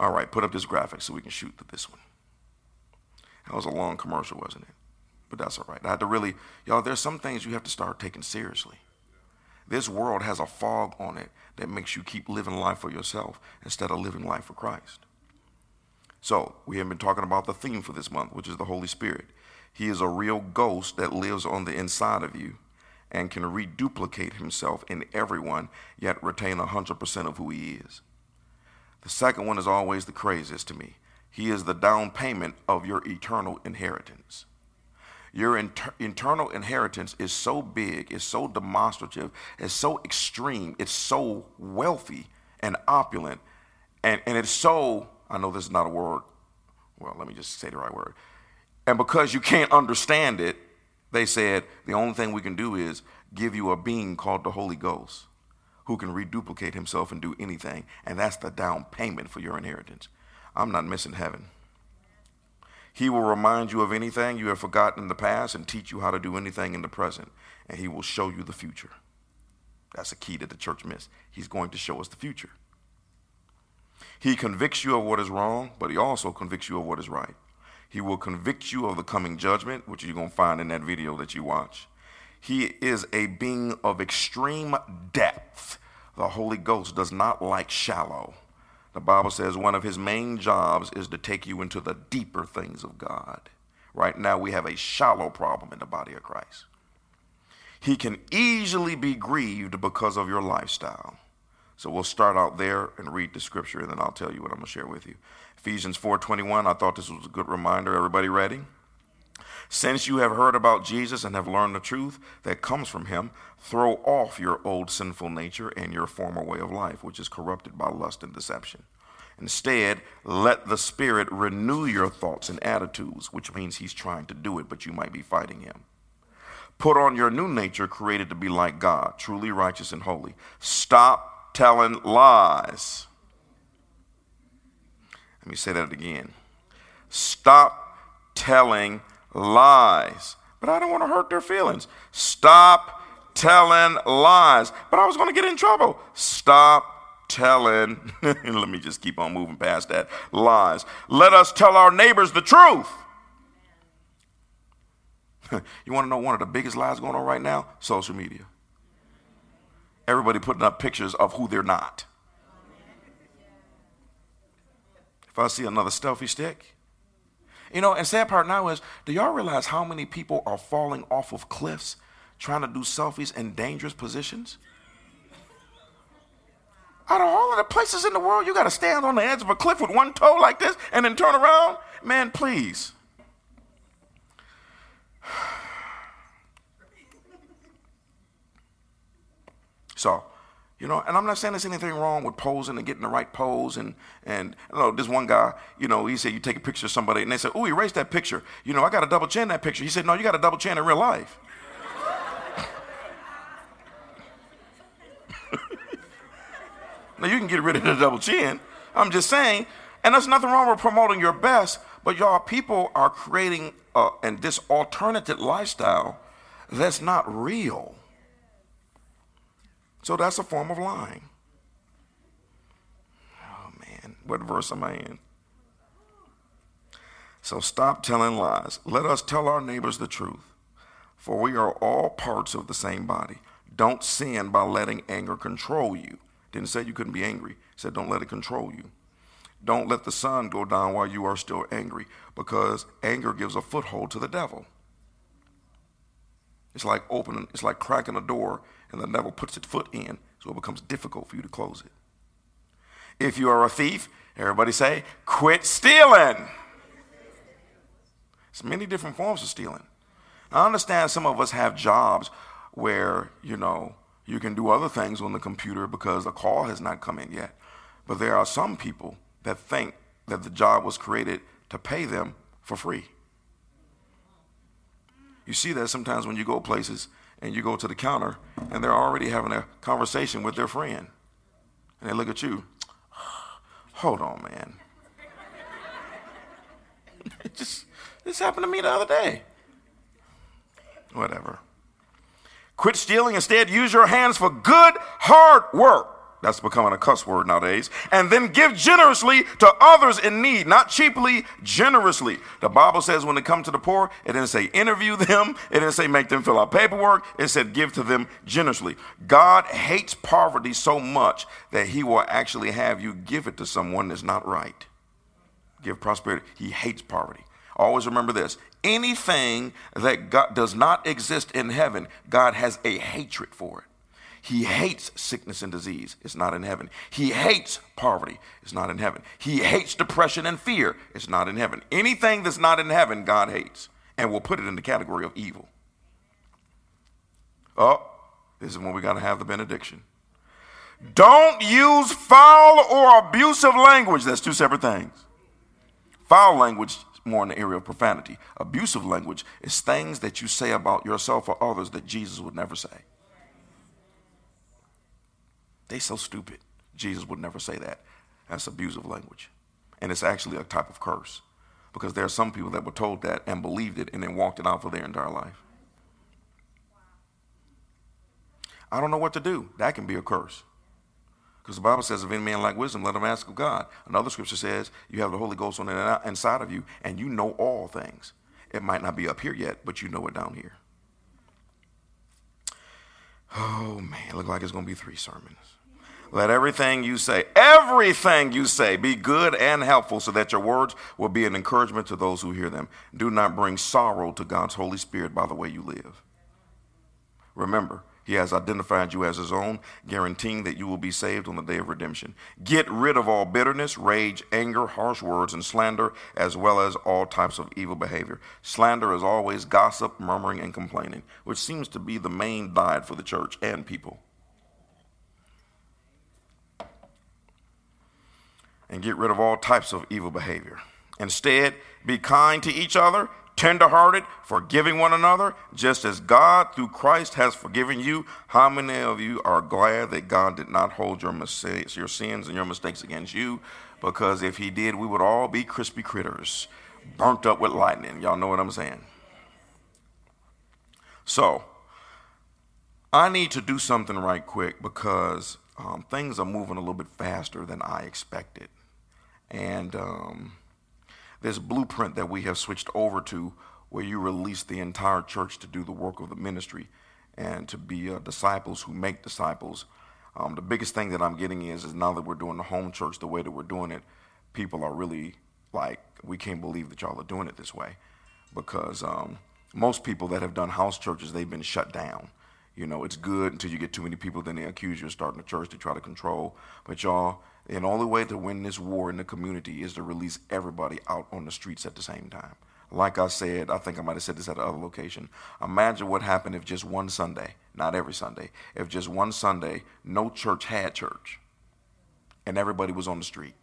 All right, put up this graphic so we can shoot this one. That was a long commercial, wasn't it? But that's all right. I had to really, y'all, there's some things you have to start taking seriously. This world has a fog on it that makes you keep living life for yourself instead of living life for Christ. So, we have been talking about the theme for this month, which is the Holy Spirit. He is a real ghost that lives on the inside of you and can reduplicate himself in everyone, yet retain 100% of who he is. The second one is always the craziest to me. He is the down payment of your eternal inheritance. Your inter- internal inheritance is so big, it's so demonstrative, it's so extreme, it's so wealthy and opulent, and, and it's so, I know this is not a word, well, let me just say the right word. And because you can't understand it, they said the only thing we can do is give you a being called the Holy Ghost who can reduplicate himself and do anything. And that's the down payment for your inheritance. I'm not missing heaven. He will remind you of anything you have forgotten in the past and teach you how to do anything in the present. And he will show you the future. That's a key that the church missed. He's going to show us the future. He convicts you of what is wrong, but he also convicts you of what is right. He will convict you of the coming judgment, which you're going to find in that video that you watch. He is a being of extreme depth. The Holy Ghost does not like shallow. The Bible says one of his main jobs is to take you into the deeper things of God. Right now, we have a shallow problem in the body of Christ. He can easily be grieved because of your lifestyle. So we'll start out there and read the scripture, and then I'll tell you what I'm going to share with you. Ephesians 4:21. I thought this was a good reminder. Everybody ready? Since you have heard about Jesus and have learned the truth that comes from him, throw off your old sinful nature and your former way of life, which is corrupted by lust and deception. Instead, let the Spirit renew your thoughts and attitudes, which means he's trying to do it, but you might be fighting him. Put on your new nature, created to be like God, truly righteous and holy. Stop telling lies. Let me say that again. Stop telling lies. But I don't want to hurt their feelings. Stop telling lies. But I was going to get in trouble. Stop telling, let me just keep on moving past that, lies. Let us tell our neighbors the truth. you want to know one of the biggest lies going on right now? Social media. Everybody putting up pictures of who they're not. If I see another selfie stick, you know, and sad part now is, do y'all realize how many people are falling off of cliffs trying to do selfies in dangerous positions? Out of all of the places in the world, you got to stand on the edge of a cliff with one toe like this and then turn around? Man, please. So, you know, and I'm not saying there's anything wrong with posing and getting the right pose. And, and you know, this one guy, you know, he said, you take a picture of somebody, and they said, oh, erase that picture. You know, I got a double chin that picture. He said, no, you got a double chin in real life. now, you can get rid of the double chin. I'm just saying, and there's nothing wrong with promoting your best, but y'all, people are creating uh, and this alternative lifestyle that's not real. So that's a form of lying. Oh man, what verse am I in? So stop telling lies. Let us tell our neighbors the truth, for we are all parts of the same body. Don't sin by letting anger control you. Didn't say you couldn't be angry. Said don't let it control you. Don't let the sun go down while you are still angry, because anger gives a foothold to the devil. It's like opening, it's like cracking a door and the devil puts its foot in, so it becomes difficult for you to close it. If you are a thief, everybody say, quit stealing. There's many different forms of stealing. I understand some of us have jobs where, you know, you can do other things on the computer because the call has not come in yet. But there are some people that think that the job was created to pay them for free. You see that sometimes when you go places and you go to the counter and they're already having a conversation with their friend. And they look at you, hold on, man. it just this happened to me the other day. Whatever. Quit stealing. Instead, use your hands for good, hard work. That's becoming a cuss word nowadays. And then give generously to others in need, not cheaply, generously. The Bible says when it comes to the poor, it didn't say interview them, it didn't say make them fill out paperwork, it said give to them generously. God hates poverty so much that he will actually have you give it to someone that's not right. Give prosperity. He hates poverty. Always remember this anything that God does not exist in heaven, God has a hatred for it. He hates sickness and disease. It's not in heaven. He hates poverty. It's not in heaven. He hates depression and fear. It's not in heaven. Anything that's not in heaven, God hates and will put it in the category of evil. Oh, this is when we got to have the benediction. Don't use foul or abusive language. That's two separate things. Foul language more in the area of profanity. Abusive language is things that you say about yourself or others that Jesus would never say. They so stupid. Jesus would never say that. That's abusive language. And it's actually a type of curse. Because there are some people that were told that and believed it and then walked it out for their entire life. I don't know what to do. That can be a curse. Because the Bible says, if any man lack wisdom, let him ask of God. Another scripture says, you have the Holy Ghost on the inside of you, and you know all things. It might not be up here yet, but you know it down here. Oh man, look like it's going to be three sermons. Let everything you say, everything you say, be good and helpful so that your words will be an encouragement to those who hear them. Do not bring sorrow to God's Holy Spirit by the way you live. Remember, he has identified you as his own, guaranteeing that you will be saved on the day of redemption. Get rid of all bitterness, rage, anger, harsh words, and slander, as well as all types of evil behavior. Slander is always gossip, murmuring, and complaining, which seems to be the main diet for the church and people. And get rid of all types of evil behavior. Instead, be kind to each other tenderhearted, forgiving one another, just as God through Christ has forgiven you. How many of you are glad that God did not hold your mistakes, your sins and your mistakes against you? Because if he did, we would all be crispy critters, burnt up with lightning. Y'all know what I'm saying? So, I need to do something right quick because um, things are moving a little bit faster than I expected. And um, this blueprint that we have switched over to where you release the entire church to do the work of the ministry and to be uh, disciples who make disciples. Um, the biggest thing that I'm getting is, is now that we're doing the home church the way that we're doing it, people are really like, we can't believe that y'all are doing it this way. Because um, most people that have done house churches, they've been shut down. You know, it's good until you get too many people, then they accuse you of starting a church to try to control. But y'all, and the only way to win this war in the community is to release everybody out on the streets at the same time. Like I said, I think I might have said this at another location. Imagine what happened if just one Sunday, not every Sunday, if just one Sunday, no church had church and everybody was on the street.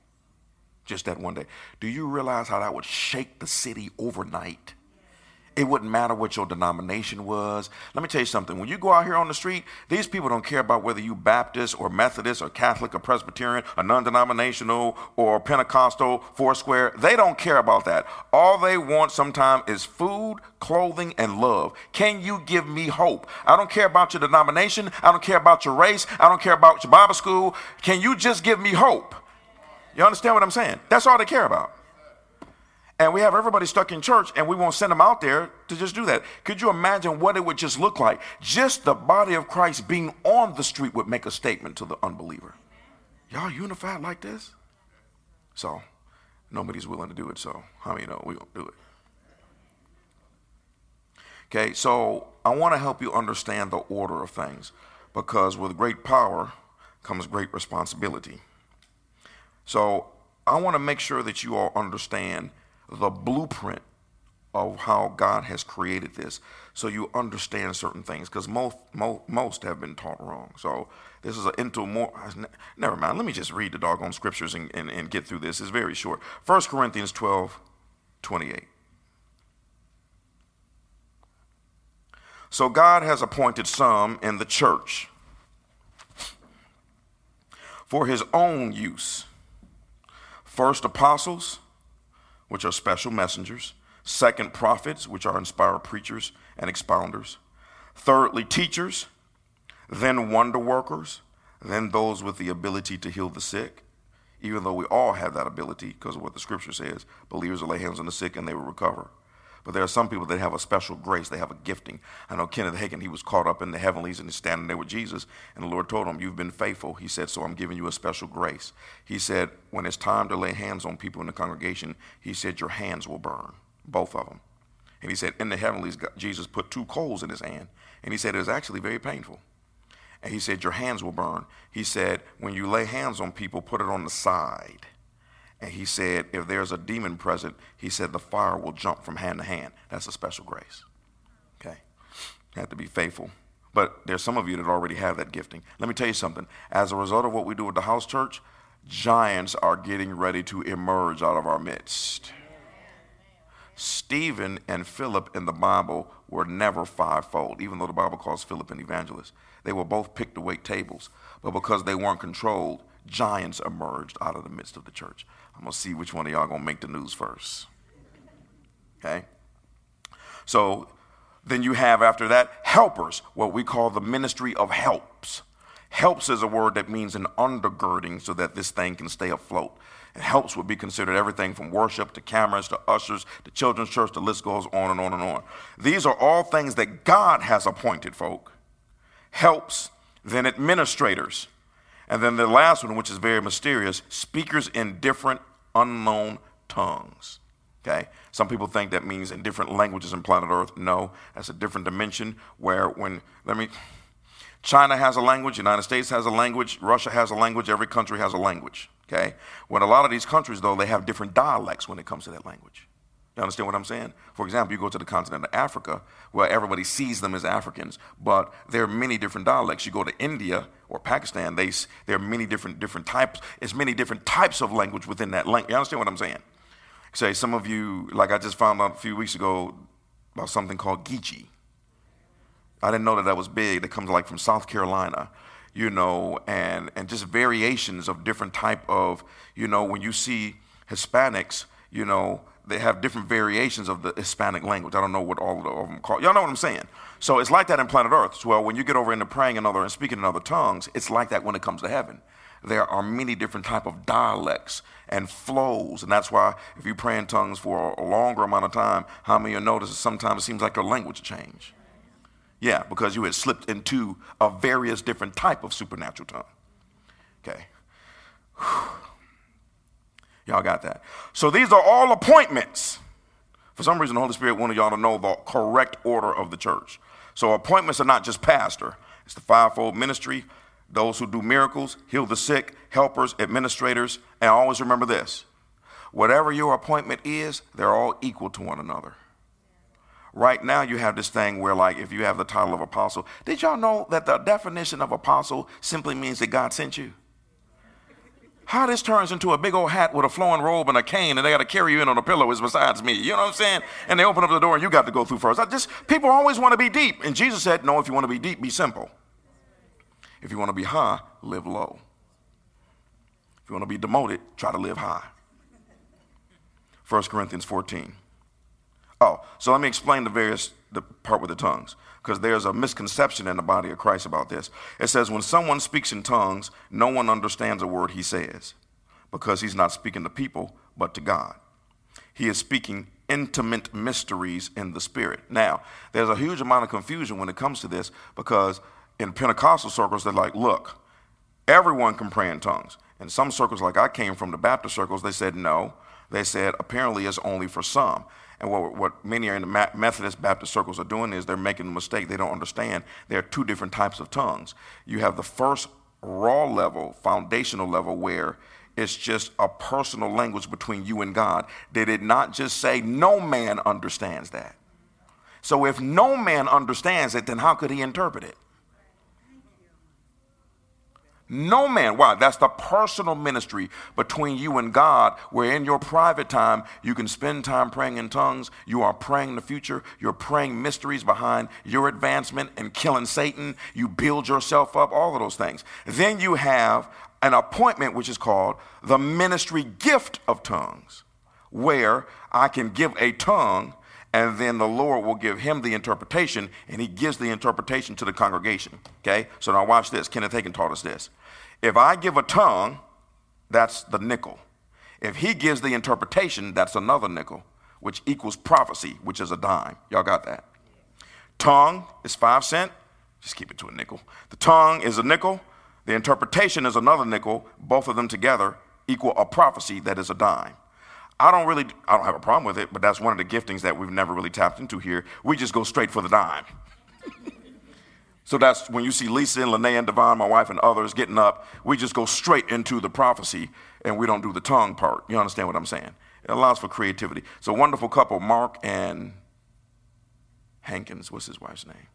Just that one day. Do you realize how that would shake the city overnight? It wouldn't matter what your denomination was. Let me tell you something. When you go out here on the street, these people don't care about whether you Baptist or Methodist or Catholic or Presbyterian or non-denominational or Pentecostal, Foursquare. They don't care about that. All they want sometimes is food, clothing, and love. Can you give me hope? I don't care about your denomination. I don't care about your race. I don't care about your Bible school. Can you just give me hope? You understand what I'm saying? That's all they care about. And we have everybody stuck in church and we won't send them out there to just do that. Could you imagine what it would just look like? Just the body of Christ being on the street would make a statement to the unbeliever. Y'all unified like this? So, nobody's willing to do it. So, how many know we to do it? Okay, so I want to help you understand the order of things because with great power comes great responsibility. So, I want to make sure that you all understand the blueprint of how God has created this so you understand certain things because most, most, most have been taught wrong. So this is an into more, never mind. Let me just read the doggone scriptures and, and, and get through this. It's very short. 1 Corinthians 12, 28. So God has appointed some in the church for his own use. First apostles, which are special messengers. Second, prophets, which are inspired preachers and expounders. Thirdly, teachers. Then, wonder workers. then those with the ability to heal the sick, even though we all have that ability because of what the scripture says. Believers will lay hands on the sick and they will recover. But there are some people that have a special grace, they have a gifting. I know Kenneth Hagin, he was caught up in the heavenlies and he's standing there with Jesus, and the Lord told him, You've been faithful. He said, So I'm giving you a special grace. He said, When it's time to lay hands on people in the congregation, he said, Your hands will burn, both of them. And he said, In the heavenlies, Jesus put two coals in his hand, and he said, It was actually very painful. And he said, Your hands will burn. He said, When you lay hands on people, put it on the side. And he said, If there's a demon present, he said, the fire will jump from hand to hand. That's a special grace. Okay? You have to be faithful. But there's some of you that already have that gifting. Let me tell you something. As a result of what we do with the house church, giants are getting ready to emerge out of our midst. Stephen and Philip in the Bible were never fivefold, even though the Bible calls Philip an evangelist. They were both picked to wait tables, but because they weren't controlled, giants emerged out of the midst of the church. I'm to see which one of y'all to make the news first. Okay? So then you have after that helpers, what we call the ministry of helps. Helps is a word that means an undergirding so that this thing can stay afloat. And helps would be considered everything from worship to cameras to ushers to children's church. The list goes on and on and on. These are all things that God has appointed, folk helps, then administrators. And then the last one, which is very mysterious, speakers in different unknown tongues. Okay? Some people think that means in different languages in planet Earth. No, that's a different dimension where when, let me, China has a language, United States has a language, Russia has a language, every country has a language. Okay? When a lot of these countries, though, they have different dialects when it comes to that language. You understand what I'm saying? For example, you go to the continent of Africa, where everybody sees them as Africans, but there are many different dialects. You go to India or Pakistan, they, there are many different different types. It's many different types of language within that language. You understand what I'm saying? Say some of you, like I just found out a few weeks ago about something called Geechee. I didn't know that that was big. That comes like from South Carolina, you know, and and just variations of different type of, you know, when you see Hispanics, you know they have different variations of the Hispanic language. I don't know what all of them call. Y'all know what I'm saying? So it's like that in planet Earth. Well, when you get over into praying in other and speaking in other tongues, it's like that when it comes to heaven. There are many different type of dialects and flows, and that's why if you pray in tongues for a longer amount of time, how many of you notice sometimes it seems like your language change? Yeah, because you had slipped into a various different type of supernatural tongue. Okay. Whew. Y'all got that? So these are all appointments. For some reason, the Holy Spirit wanted y'all to know the correct order of the church. So appointments are not just pastor, it's the fivefold ministry, those who do miracles, heal the sick, helpers, administrators, and always remember this whatever your appointment is, they're all equal to one another. Right now, you have this thing where, like, if you have the title of apostle, did y'all know that the definition of apostle simply means that God sent you? How this turns into a big old hat with a flowing robe and a cane, and they got to carry you in on a pillow is besides me. You know what I'm saying? And they open up the door, and you got to go through first. I just people always want to be deep, and Jesus said, "No, if you want to be deep, be simple. If you want to be high, live low. If you want to be demoted, try to live high." 1 Corinthians 14. Oh, so let me explain the various the part with the tongues because there's a misconception in the body of Christ about this. It says, when someone speaks in tongues, no one understands a word he says because he's not speaking to people, but to God. He is speaking intimate mysteries in the Spirit. Now, there's a huge amount of confusion when it comes to this because in Pentecostal circles, they're like, look, everyone can pray in tongues. In some circles, like I came from the Baptist circles, they said no. They said apparently it's only for some. And what, what many are in the Methodist Baptist circles are doing is they're making a mistake. They don't understand there are two different types of tongues. You have the first raw level, foundational level, where it's just a personal language between you and God. Did not just say, no man understands that. So if no man understands it, then how could he interpret it? No man. Why? That's the personal ministry between you and God, where in your private time, you can spend time praying in tongues. You are praying the future. You're praying mysteries behind your advancement and killing Satan. You build yourself up, all of those things. Then you have an appointment, which is called the ministry gift of tongues, where I can give a tongue and then the Lord will give him the interpretation, and he gives the interpretation to the congregation. Okay? So now watch this. Kenneth Hagin taught us this. If I give a tongue, that's the nickel. If he gives the interpretation, that's another nickel, which equals prophecy, which is a dime. Y'all got that? Tongue is five cent. Just keep it to a nickel. The tongue is a nickel. The interpretation is another nickel. Both of them together equal a prophecy that is a dime. I don't really, I don't have a problem with it, but that's one of the giftings that we've never really tapped into here. We just go straight for the dime. so that's when you see Lisa and Lene and Devon, my wife, and others getting up, we just go straight into the prophecy and we don't do the tongue part. You understand what I'm saying? It allows for creativity. So, wonderful couple, Mark and Hankins. What's his wife's name?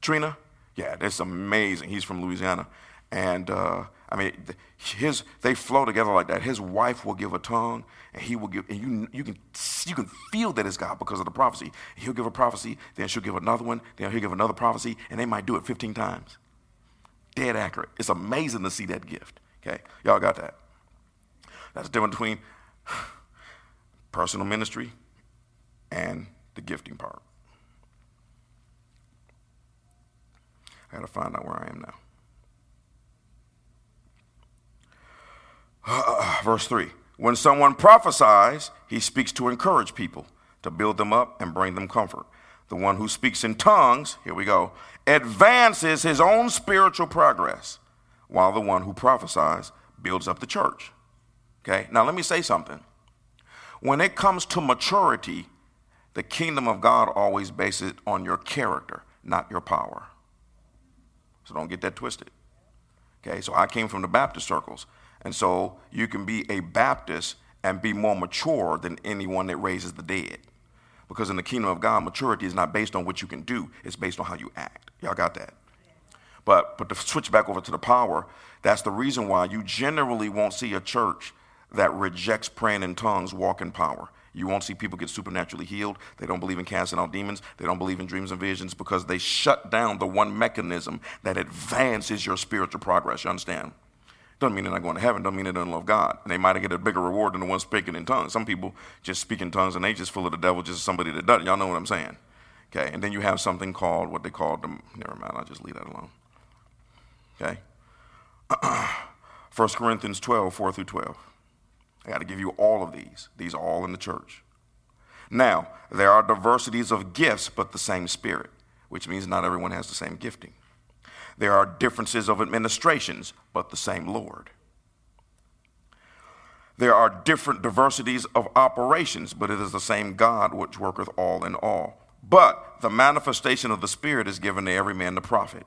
Trina? Yeah, that's amazing. He's from Louisiana. And uh, I mean, his they flow together like that. His wife will give a tongue, and he will give, and you you can you can feel that it's God because of the prophecy. He'll give a prophecy, then she'll give another one, then he'll give another prophecy, and they might do it 15 times. Dead accurate. It's amazing to see that gift. Okay, y'all got that? That's the difference between personal ministry and the gifting part. I got to find out where I am now. verse 3 When someone prophesies, he speaks to encourage people, to build them up and bring them comfort. The one who speaks in tongues, here we go, advances his own spiritual progress, while the one who prophesies builds up the church. Okay, now let me say something. When it comes to maturity, the kingdom of God always bases it on your character, not your power. So don't get that twisted. Okay, so I came from the Baptist circles. And so you can be a Baptist and be more mature than anyone that raises the dead. Because in the kingdom of God, maturity is not based on what you can do, it's based on how you act. Y'all got that? But, but to switch back over to the power, that's the reason why you generally won't see a church that rejects praying in tongues walk in power. You won't see people get supernaturally healed. They don't believe in casting out demons. They don't believe in dreams and visions because they shut down the one mechanism that advances your spiritual progress. You understand? Doesn't mean they're not going to heaven. Doesn't mean they don't love God. And they might get a bigger reward than the one speaking in tongues. Some people just speak in tongues and they just full of the devil, just somebody that doesn't. Y'all know what I'm saying? Okay. And then you have something called what they call them. Never mind. I'll just leave that alone. Okay. 1 Corinthians 12, 4 through 12. I got to give you all of these. These are all in the church. Now, there are diversities of gifts, but the same Spirit, which means not everyone has the same gifting. There are differences of administrations, but the same Lord. There are different diversities of operations, but it is the same God which worketh all in all. But the manifestation of the Spirit is given to every man the prophet.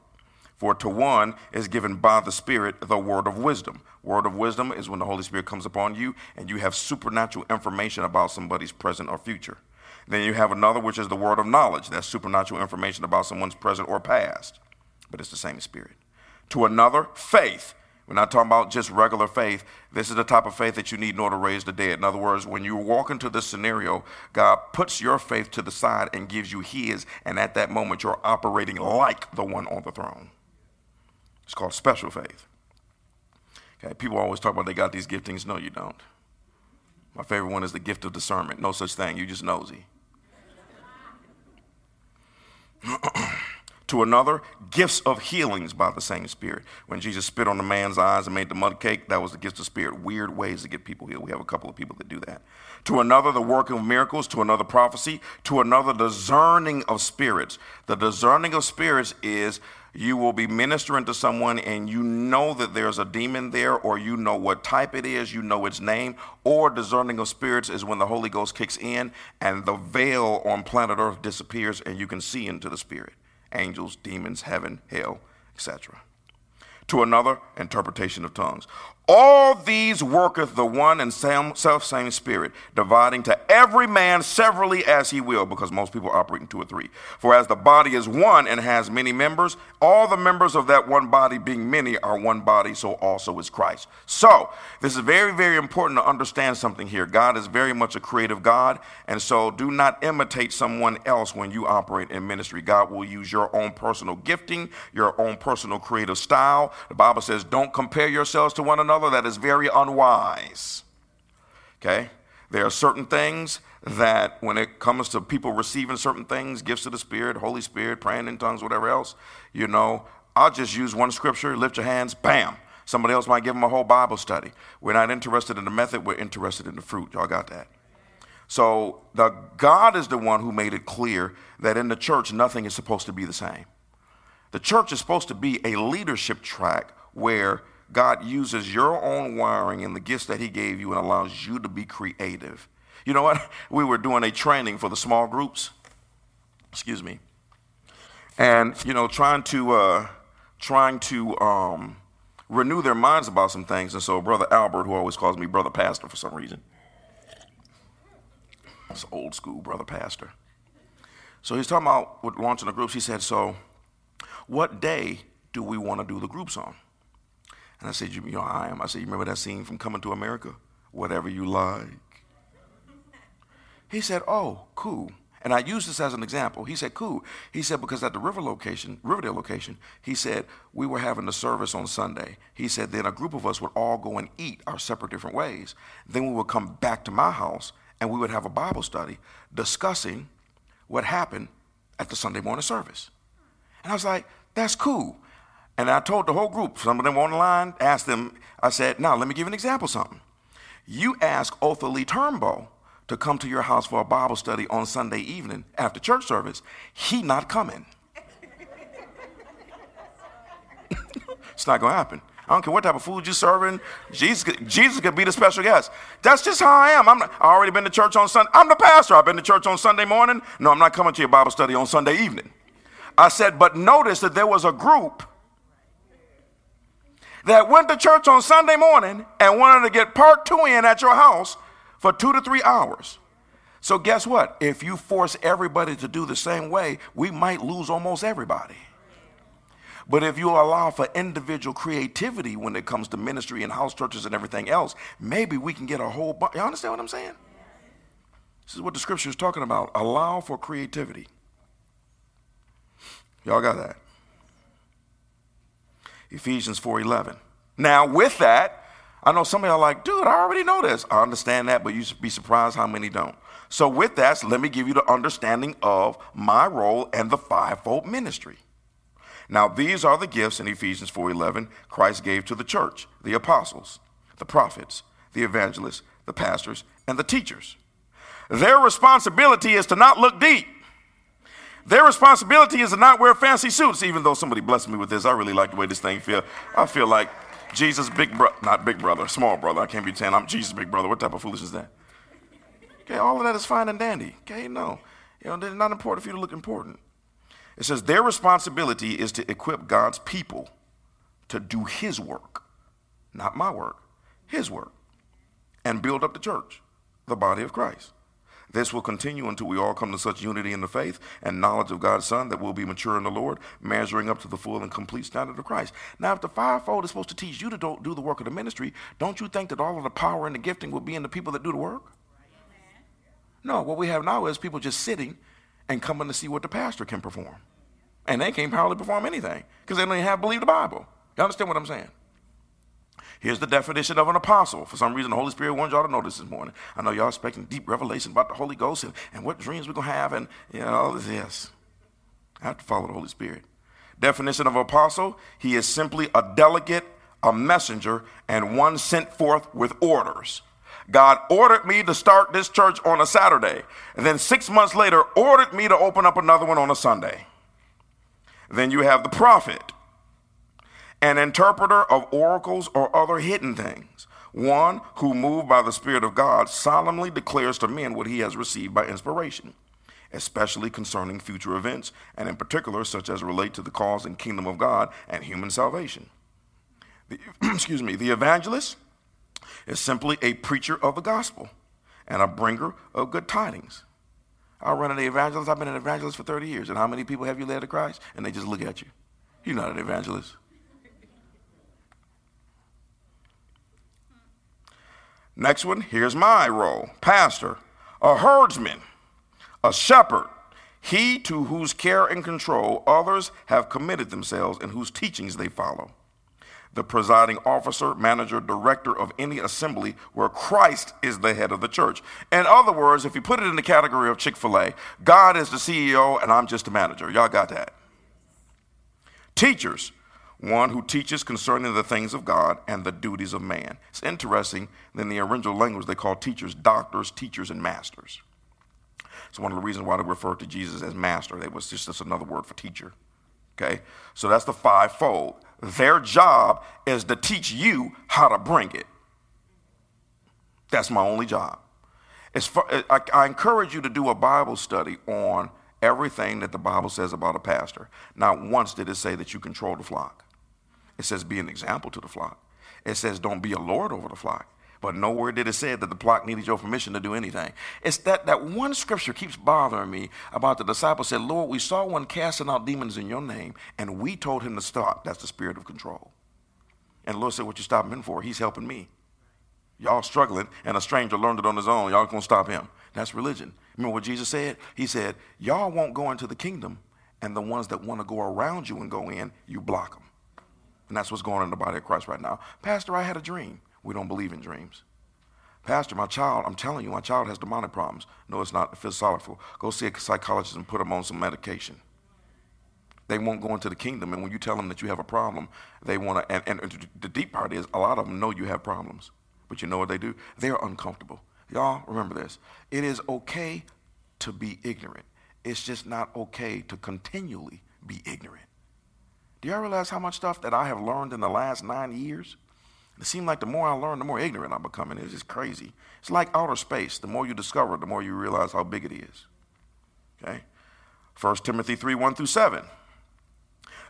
For to one is given by the Spirit the word of wisdom. Word of wisdom is when the Holy Spirit comes upon you and you have supernatural information about somebody's present or future. Then you have another, which is the word of knowledge. That's supernatural information about someone's present or past but it's the same spirit. To another, faith. We're not talking about just regular faith. This is the type of faith that you need in order to raise the dead. In other words, when you walk into this scenario, God puts your faith to the side and gives you His, and at that moment, you're operating like the one on the throne. It's called special faith. Okay, people always talk about they got these giftings. No, you don't. My favorite one is the gift of discernment. No such thing. You just nosy. to another, gifts of healings by the same Spirit. When Jesus spit on the man's eyes and made the mud cake, that was the gift of Spirit. Weird ways to get people healed. We have a couple of people that do that. To another, the working of miracles. To another, prophecy. To another, discerning of spirits. The discerning of spirits is you will be ministering to someone and you know that there's a demon there, or you know what type it is, you know its name, or discerning of spirits is when the Holy Ghost kicks in and the veil on planet Earth disappears and you can see into the spirit angels, demons, heaven, hell, etc. To another, interpretation of tongues. All these worketh the one and self same Spirit, dividing to every man severally as he will, because most people operate in two or three. For as the body is one and has many members, all the members of that one body, being many, are one body, so also is Christ. So, this is very, very important to understand something here. God is very much a creative God, and so do not imitate someone else when you operate in ministry. God will use your own personal gifting, your own personal creative style. The Bible says, don't compare yourselves to one another that is very unwise. Okay? There are certain things that, when it comes to people receiving certain things, gifts of the Spirit, Holy Spirit, praying in tongues, whatever else, you know, I'll just use one scripture, lift your hands, bam. Somebody else might give them a whole Bible study. We're not interested in the method, we're interested in the fruit. Y'all got that? So the God is the one who made it clear that in the church nothing is supposed to be the same. The church is supposed to be a leadership track where God uses your own wiring and the gifts that He gave you and allows you to be creative. You know what? We were doing a training for the small groups. Excuse me. And, you know, trying to, uh, trying to, um, renew their minds about some things. And so, Brother Albert, who always calls me Brother Pastor for some reason, it's old school, Brother Pastor. So he's talking about with launching the groups. He said, So, what day do we want to do the groups on? And I said, You, you know, I am. I said, You remember that scene from Coming to America? Whatever you like. He said, Oh, cool. And I use this as an example. He said, cool. He said, because at the river location, Riverdale location, he said, we were having the service on Sunday. He said, then a group of us would all go and eat our separate different ways. Then we would come back to my house and we would have a Bible study discussing what happened at the Sunday morning service. And I was like, that's cool. And I told the whole group, some of them on the line, asked them, I said, now let me give you an example something. You ask Otha Turnbow to come to your house for a Bible study on Sunday evening after church service, he not coming. it's not going to happen. I don't care what type of food you're serving. Jesus, Jesus could be the special guest. That's just how I am. I'm not, I already been to church on Sunday. I'm the pastor. I've been to church on Sunday morning. No, I'm not coming to your Bible study on Sunday evening. I said, but notice that there was a group that went to church on Sunday morning and wanted to get part two in at your house for two to three hours. So, guess what? If you force everybody to do the same way, we might lose almost everybody. But if you allow for individual creativity when it comes to ministry and house churches and everything else, maybe we can get a whole bunch. You understand what I'm saying? This is what the scripture is talking about. Allow for creativity. Y'all got that? Ephesians 4:11. Now, with that, I know some of y'all like, dude, I already know this. I understand that, but you should be surprised how many don't. So, with that, let me give you the understanding of my role and the fivefold ministry. Now, these are the gifts in Ephesians 4:11 Christ gave to the church: the apostles, the prophets, the evangelists, the pastors, and the teachers. Their responsibility is to not look deep. Their responsibility is to not wear fancy suits, even though somebody blessed me with this. I really like the way this thing feel. I feel like Jesus' big brother, not big brother, small brother. I can't be saying I'm Jesus' big brother. What type of foolishness is that? Okay, all of that is fine and dandy. Okay, no. You know, it's not important for you to look important. It says their responsibility is to equip God's people to do his work, not my work, his work, and build up the church, the body of Christ. This will continue until we all come to such unity in the faith and knowledge of God's Son that we'll be mature in the Lord, measuring up to the full and complete standard of Christ. Now, if the fivefold is supposed to teach you to do the work of the ministry, don't you think that all of the power and the gifting will be in the people that do the work? No, what we have now is people just sitting and coming to see what the pastor can perform. And they can't hardly perform anything because they don't even have believe the Bible. You understand what I'm saying? Here's the definition of an apostle. For some reason, the Holy Spirit wanted y'all to know this this morning. I know y'all expecting deep revelation about the Holy Ghost and, and what dreams we're going to have and, you know, all this. Yes. I have to follow the Holy Spirit. Definition of apostle, he is simply a delegate, a messenger, and one sent forth with orders. God ordered me to start this church on a Saturday, and then six months later, ordered me to open up another one on a Sunday. Then you have the prophet an interpreter of oracles or other hidden things, one who, moved by the Spirit of God, solemnly declares to men what he has received by inspiration, especially concerning future events, and in particular, such as relate to the cause and kingdom of God and human salvation. The, excuse me, the evangelist is simply a preacher of the gospel and a bringer of good tidings. I run an evangelist. I've been an evangelist for 30 years. And how many people have you led to Christ? And they just look at you. You're not an evangelist. Next one, here's my role pastor, a herdsman, a shepherd, he to whose care and control others have committed themselves and whose teachings they follow. the presiding officer, manager, director of any assembly where Christ is the head of the church. In other words, if you put it in the category of Chick fil A, God is the CEO and I'm just a manager. Y'all got that? Teachers, one who teaches concerning the things of God and the duties of man. It's interesting, in the original language, they call teachers doctors, teachers, and masters. It's one of the reasons why they refer to Jesus as master, it was just, just another word for teacher. Okay? So that's the fivefold. Their job is to teach you how to bring it. That's my only job. As Far, I, I encourage you to do a Bible study on everything that the Bible says about a pastor. Not once did it say that you control the flock. It says be an example to the flock. It says don't be a lord over the flock. But nowhere did it say that the flock needed your permission to do anything. It's that that one scripture keeps bothering me about the disciples said, Lord, we saw one casting out demons in your name, and we told him to stop. That's the spirit of control. And the Lord said, What you stopping him for? He's helping me. Y'all struggling, and a stranger learned it on his own. Y'all gonna stop him. That's religion. Remember what Jesus said? He said, Y'all won't go into the kingdom, and the ones that want to go around you and go in, you block them. And that's what's going on in the body of Christ right now. Pastor, I had a dream. We don't believe in dreams. Pastor, my child, I'm telling you, my child has demonic problems. No, it's not. It feels sorrowful. Go see a psychologist and put them on some medication. They won't go into the kingdom. And when you tell them that you have a problem, they want to. And, and the deep part is a lot of them know you have problems. But you know what they do? They're uncomfortable. Y'all, remember this. It is okay to be ignorant, it's just not okay to continually be ignorant. Do y'all realize how much stuff that I have learned in the last nine years? It seemed like the more I learn, the more ignorant I'm becoming. It's just crazy. It's like outer space. The more you discover, the more you realize how big it is. Okay? 1 Timothy 3 1 through 7.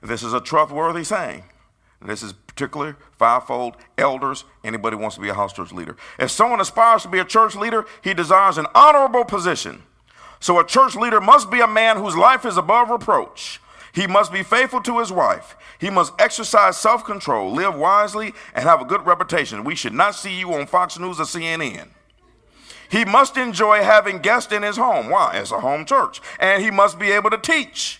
This is a trustworthy saying. This is particularly fivefold elders, anybody wants to be a house church leader. If someone aspires to be a church leader, he desires an honorable position. So a church leader must be a man whose life is above reproach he must be faithful to his wife. He must exercise self control, live wisely, and have a good reputation. We should not see you on Fox News or CNN. He must enjoy having guests in his home. Why? It's a home church. And he must be able to teach.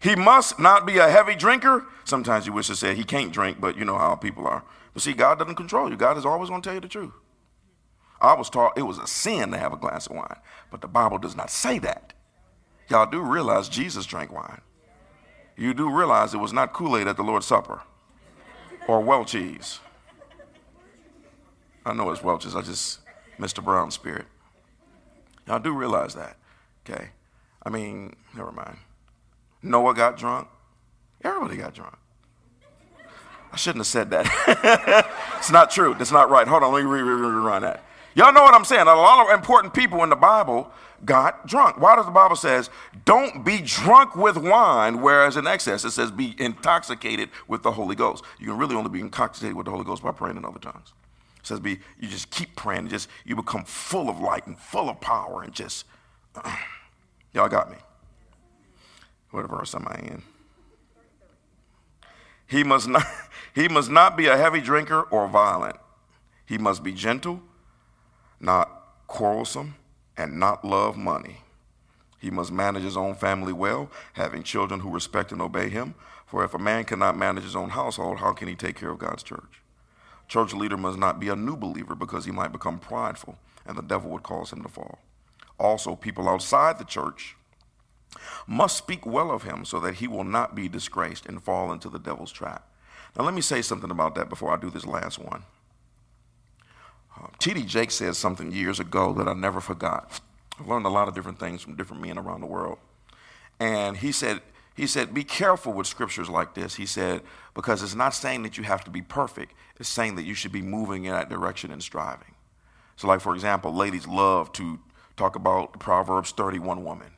He must not be a heavy drinker. Sometimes you wish to say he can't drink, but you know how people are. But see, God doesn't control you. God is always going to tell you the truth. I was taught it was a sin to have a glass of wine, but the Bible does not say that. Y'all do realize Jesus drank wine you do realize it was not Kool Aid at the Lord's Supper or Welch's. I know it's Welch's, I just Mr. Brown spirit. Y'all do realize that, okay? I mean, never mind. Noah got drunk. Everybody got drunk. I shouldn't have said that. it's not true. That's not right. Hold on, let me rerun that. Y'all know what I'm saying. A lot of important people in the Bible got drunk. Why does the Bible says, don't be drunk with wine, whereas in excess it says be intoxicated with the Holy Ghost. You can really only be intoxicated with the Holy Ghost by praying in other tongues. It says be you just keep praying, just you become full of light and full of power and just y'all got me. What verse am I in? He must not he must not be a heavy drinker or violent. He must be gentle, not quarrelsome and not love money. He must manage his own family well, having children who respect and obey him. For if a man cannot manage his own household, how can he take care of God's church? Church leader must not be a new believer because he might become prideful and the devil would cause him to fall. Also, people outside the church must speak well of him so that he will not be disgraced and fall into the devil's trap. Now, let me say something about that before I do this last one. T.D. Jakes said something years ago that I never forgot. I've learned a lot of different things from different men around the world. And he said, he said, be careful with scriptures like this. He said, because it's not saying that you have to be perfect. It's saying that you should be moving in that direction and striving. So, like, for example, ladies love to talk about Proverbs 31 woman.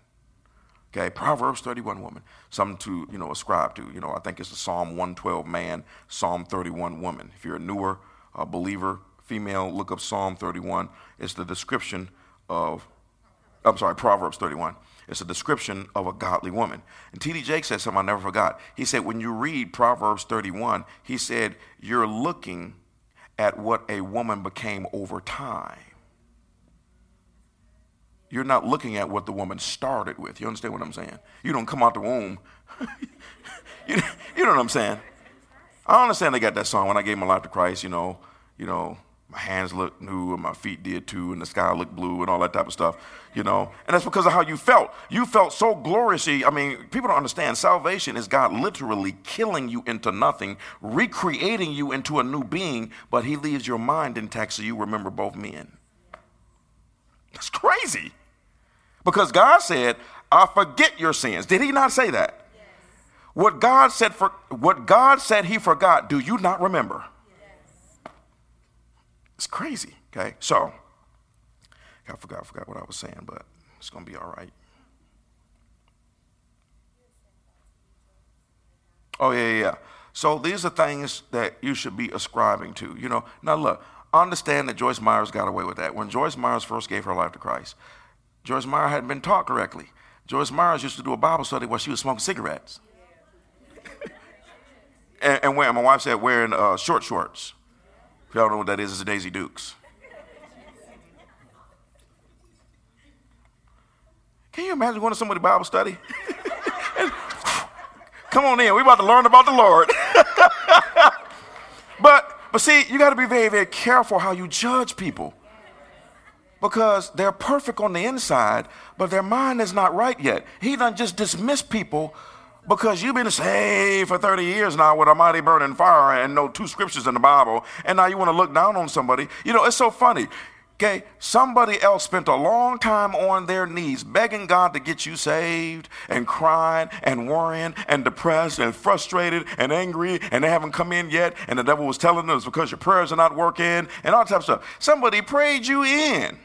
Okay, Proverbs 31 woman. Something to, you know, ascribe to. You know, I think it's the Psalm 112 man, Psalm 31 woman. If you're a newer uh, believer, female, look up Psalm 31. It's the description of, I'm sorry, Proverbs 31. It's a description of a godly woman. And T.D. Jakes said something I never forgot. He said, when you read Proverbs 31, he said, you're looking at what a woman became over time. You're not looking at what the woman started with. You understand what I'm saying? You don't come out the womb. you, you know what I'm saying? I understand they got that song when I gave my life to Christ, you know, you know, my hands look new and my feet did too, and the sky looked blue and all that type of stuff, you know. And that's because of how you felt. You felt so gloriously. I mean, people don't understand. Salvation is God literally killing you into nothing, recreating you into a new being, but He leaves your mind intact so you remember both men. That's crazy. Because God said, I forget your sins. Did He not say that? Yes. What God said for what God said He forgot, do you not remember? It's crazy. Okay, so I forgot, I forgot what I was saying, but it's gonna be all right. Oh yeah, yeah. So these are things that you should be ascribing to. You know, now look, understand that Joyce Myers got away with that. When Joyce Myers first gave her life to Christ, Joyce Myers hadn't been taught correctly. Joyce Myers used to do a Bible study while she was smoking cigarettes. and, and wearing, my wife said, wearing uh, short shorts. Y'all know what that is, it's Daisy Dukes. Can you imagine going to somebody's Bible study? Come on in, we're about to learn about the Lord. but but see, you got to be very, very careful how you judge people. Because they're perfect on the inside, but their mind is not right yet. He done just dismissed people because you've been saved for 30 years now with a mighty burning fire and know two scriptures in the Bible, and now you want to look down on somebody. You know, it's so funny. Okay, somebody else spent a long time on their knees begging God to get you saved and crying and worrying and depressed and frustrated and angry and they haven't come in yet and the devil was telling them it's because your prayers are not working and all that type of stuff. Somebody prayed you in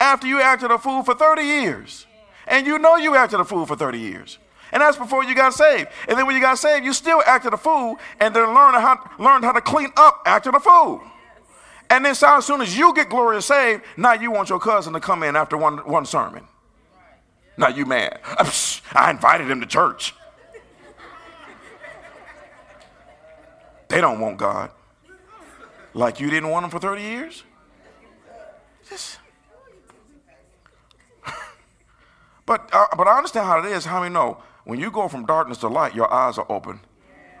after you acted a fool for 30 years. And you know you acted a fool for 30 years. And that's before you got saved. And then when you got saved, you still acted a fool and then learned how, learned how to clean up acting a fool. And then so as soon as you get glorious saved, now you want your cousin to come in after one, one sermon. Now you mad. I invited him to church. They don't want God. Like you didn't want him for 30 years? Just but, uh, but I understand how it is. How many know when you go from darkness to light, your eyes are open.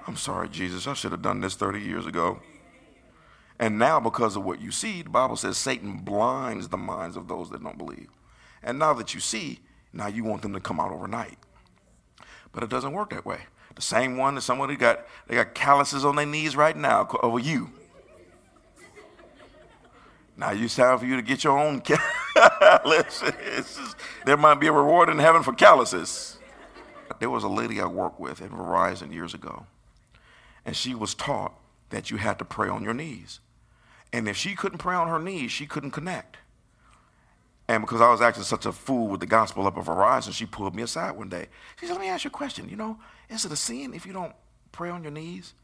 I'm sorry, Jesus, I should have done this 30 years ago. And now, because of what you see, the Bible says Satan blinds the minds of those that don't believe. And now that you see, now you want them to come out overnight. But it doesn't work that way. The same one that someone somebody got, they got calluses on their knees right now over you. Now it's time for you to get your own. Just, there might be a reward in heaven for calluses. There was a lady I worked with at Verizon years ago, and she was taught that you had to pray on your knees. And if she couldn't pray on her knees, she couldn't connect. And because I was acting such a fool with the gospel up at Verizon, she pulled me aside one day. She said, Let me ask you a question. You know, is it a sin if you don't pray on your knees?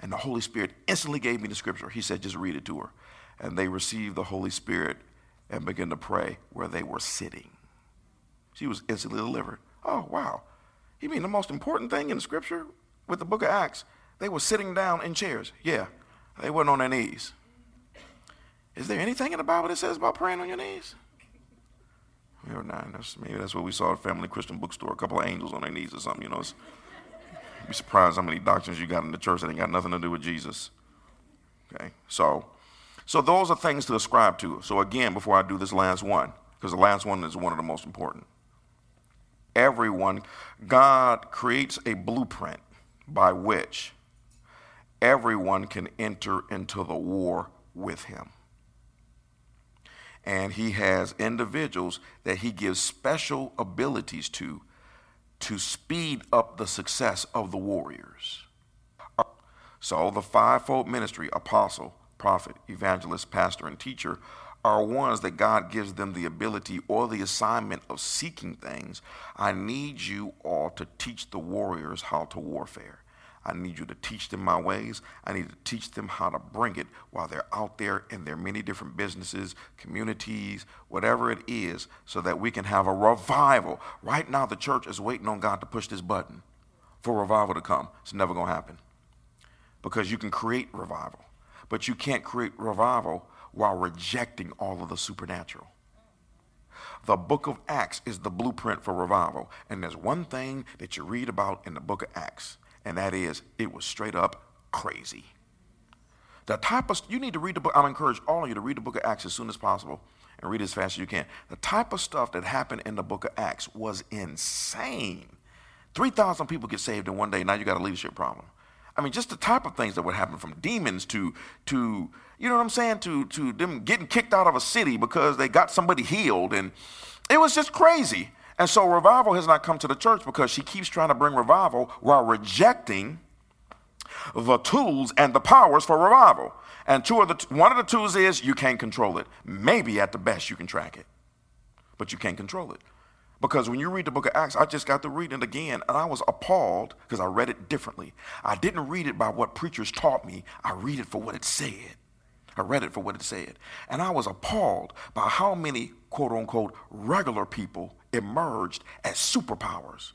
And the Holy Spirit instantly gave me the scripture. He said, Just read it to her. And they received the Holy Spirit and began to pray where they were sitting. She was instantly delivered. Oh, wow. You mean the most important thing in the scripture with the book of Acts? They were sitting down in chairs. Yeah, they weren't on their knees. Is there anything in the Bible that says about praying on your knees? Maybe not. That's, maybe that's what we saw at Family Christian Bookstore. A couple of angels on their knees or something. You know, you'd be surprised how many doctrines you got in the church that ain't got nothing to do with Jesus. Okay, so, so those are things to ascribe to. So again, before I do this last one, because the last one is one of the most important everyone, God creates a blueprint by which everyone can enter into the war with him. And he has individuals that he gives special abilities to to speed up the success of the warriors. So the fivefold ministry apostle, prophet, evangelist, pastor, and teacher are ones that God gives them the ability or the assignment of seeking things. I need you all to teach the warriors how to warfare. I need you to teach them my ways. I need to teach them how to bring it while they're out there in their many different businesses, communities, whatever it is, so that we can have a revival. Right now, the church is waiting on God to push this button for revival to come. It's never going to happen because you can create revival, but you can't create revival while rejecting all of the supernatural. The book of Acts is the blueprint for revival. And there's one thing that you read about in the book of Acts, and that is it was straight up crazy. The type of, you need to read the book, I'm encourage all of you to read the book of Acts as soon as possible and read as fast as you can. The type of stuff that happened in the book of Acts was insane. 3,000 people get saved in one day. Now you got a leadership problem. I mean, just the type of things that would happen from demons to, to you know what I'm saying, to, to them getting kicked out of a city because they got somebody healed. And it was just crazy. And so revival has not come to the church because she keeps trying to bring revival while rejecting the tools and the powers for revival. And two of the one of the tools is you can't control it. Maybe at the best you can track it, but you can't control it. Because when you read the book of Acts, I just got to read it again and I was appalled because I read it differently. I didn't read it by what preachers taught me, I read it for what it said. I read it for what it said. And I was appalled by how many quote unquote regular people emerged as superpowers.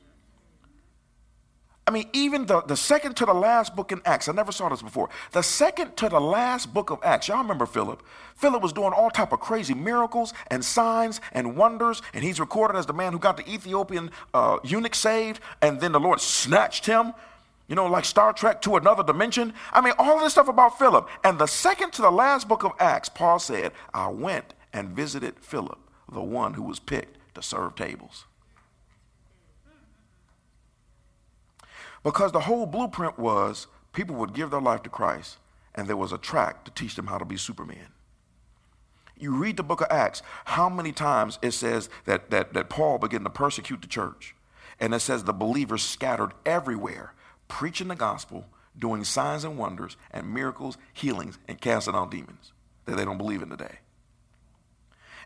I mean, even the, the second to the last book in Acts, I never saw this before. The second to the last book of Acts, y'all remember Philip? Philip was doing all type of crazy miracles and signs and wonders, and he's recorded as the man who got the Ethiopian uh, eunuch saved, and then the Lord snatched him, you know, like Star Trek to another dimension. I mean, all this stuff about Philip. And the second to the last book of Acts, Paul said, I went and visited Philip, the one who was picked to serve tables. Because the whole blueprint was people would give their life to Christ, and there was a track to teach them how to be Superman. You read the book of Acts, how many times it says that, that, that Paul began to persecute the church. And it says the believers scattered everywhere, preaching the gospel, doing signs and wonders and miracles, healings, and casting out demons that they don't believe in today.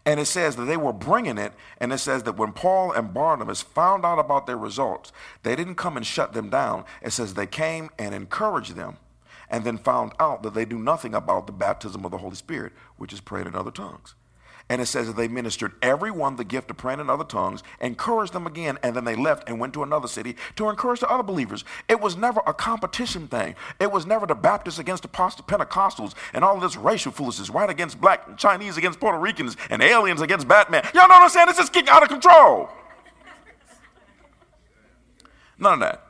And it says that they were bringing it, and it says that when Paul and Barnabas found out about their results, they didn't come and shut them down. It says they came and encouraged them, and then found out that they do nothing about the baptism of the Holy Spirit, which is praying in other tongues. And it says that they ministered everyone the gift of praying in other tongues, encouraged them again, and then they left and went to another city to encourage the other believers. It was never a competition thing. It was never the Baptists against the Pentecostals and all this racial foolishness, white against black, and Chinese against Puerto Ricans, and aliens against Batman. Y'all know what I'm saying? This is getting out of control. None of that.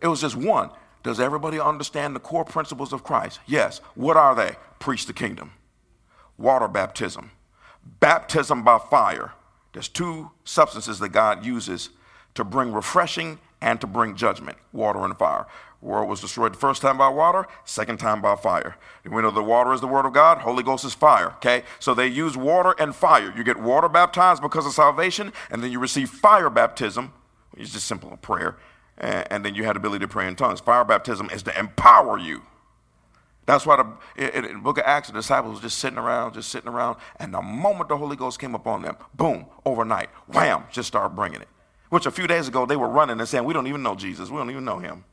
It was just one. Does everybody understand the core principles of Christ? Yes. What are they? Preach the kingdom, water baptism baptism by fire. There's two substances that God uses to bring refreshing and to bring judgment water and fire. World was destroyed the first time by water, second time by fire. We know the water is the word of God, Holy Ghost is fire, okay? So they use water and fire. You get water baptized because of salvation, and then you receive fire baptism, is just simple prayer, and, then you had the ability to pray in tongues. Fire baptism is to empower you. That's why the, in, the book of Acts, the disciples were just sitting around, just sitting around, and the moment the Holy Ghost came upon them, boom, overnight, wham, just started bringing it. Which a few days ago they were running and saying, We don't even know Jesus, we don't even know him.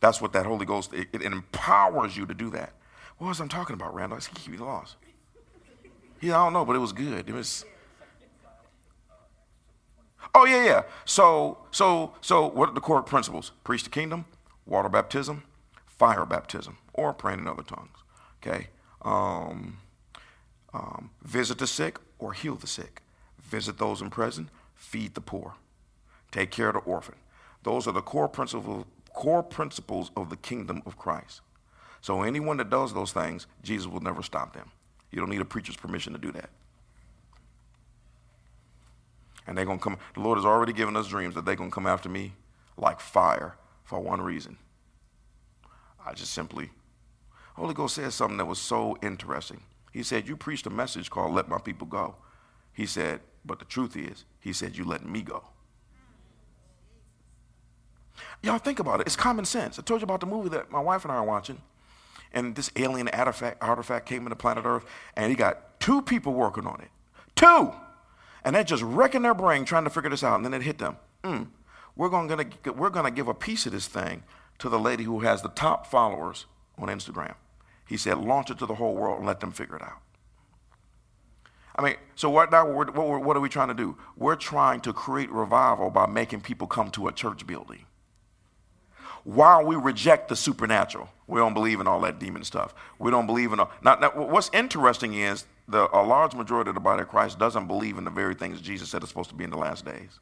That's what that Holy Ghost, it, it empowers you to do that. What was I talking about, Randall? I keep you lost. Yeah, I don't know, but it was good. It was. Oh yeah, yeah. So, so, so, what are the core principles? Preach the kingdom, water baptism, fire baptism or praying in other tongues. Okay? Um, um, visit the sick or heal the sick. Visit those in prison. Feed the poor. Take care of the orphan. Those are the core principles, core principles of the kingdom of Christ. So anyone that does those things, Jesus will never stop them. You don't need a preacher's permission to do that. And they're going to come. The Lord has already given us dreams that they're going to come after me like fire for one reason I just simply, Holy Ghost said something that was so interesting. He said, You preached a message called Let My People Go. He said, But the truth is, He said, You let me go. Y'all think about it. It's common sense. I told you about the movie that my wife and I are watching. And this alien artifact, artifact came into planet Earth, and he got two people working on it. Two! And they're just wrecking their brain trying to figure this out. And then it hit them. Mm, we're going to we're going to give a piece of this thing to the lady who has the top followers on Instagram. He said, launch it to the whole world and let them figure it out. I mean, so what now? What, what are we trying to do? We're trying to create revival by making people come to a church building. While we reject the supernatural, we don't believe in all that demon stuff. We don't believe in all. Now, now what's interesting is the, a large majority of the body of Christ doesn't believe in the very things Jesus said are supposed to be in the last days.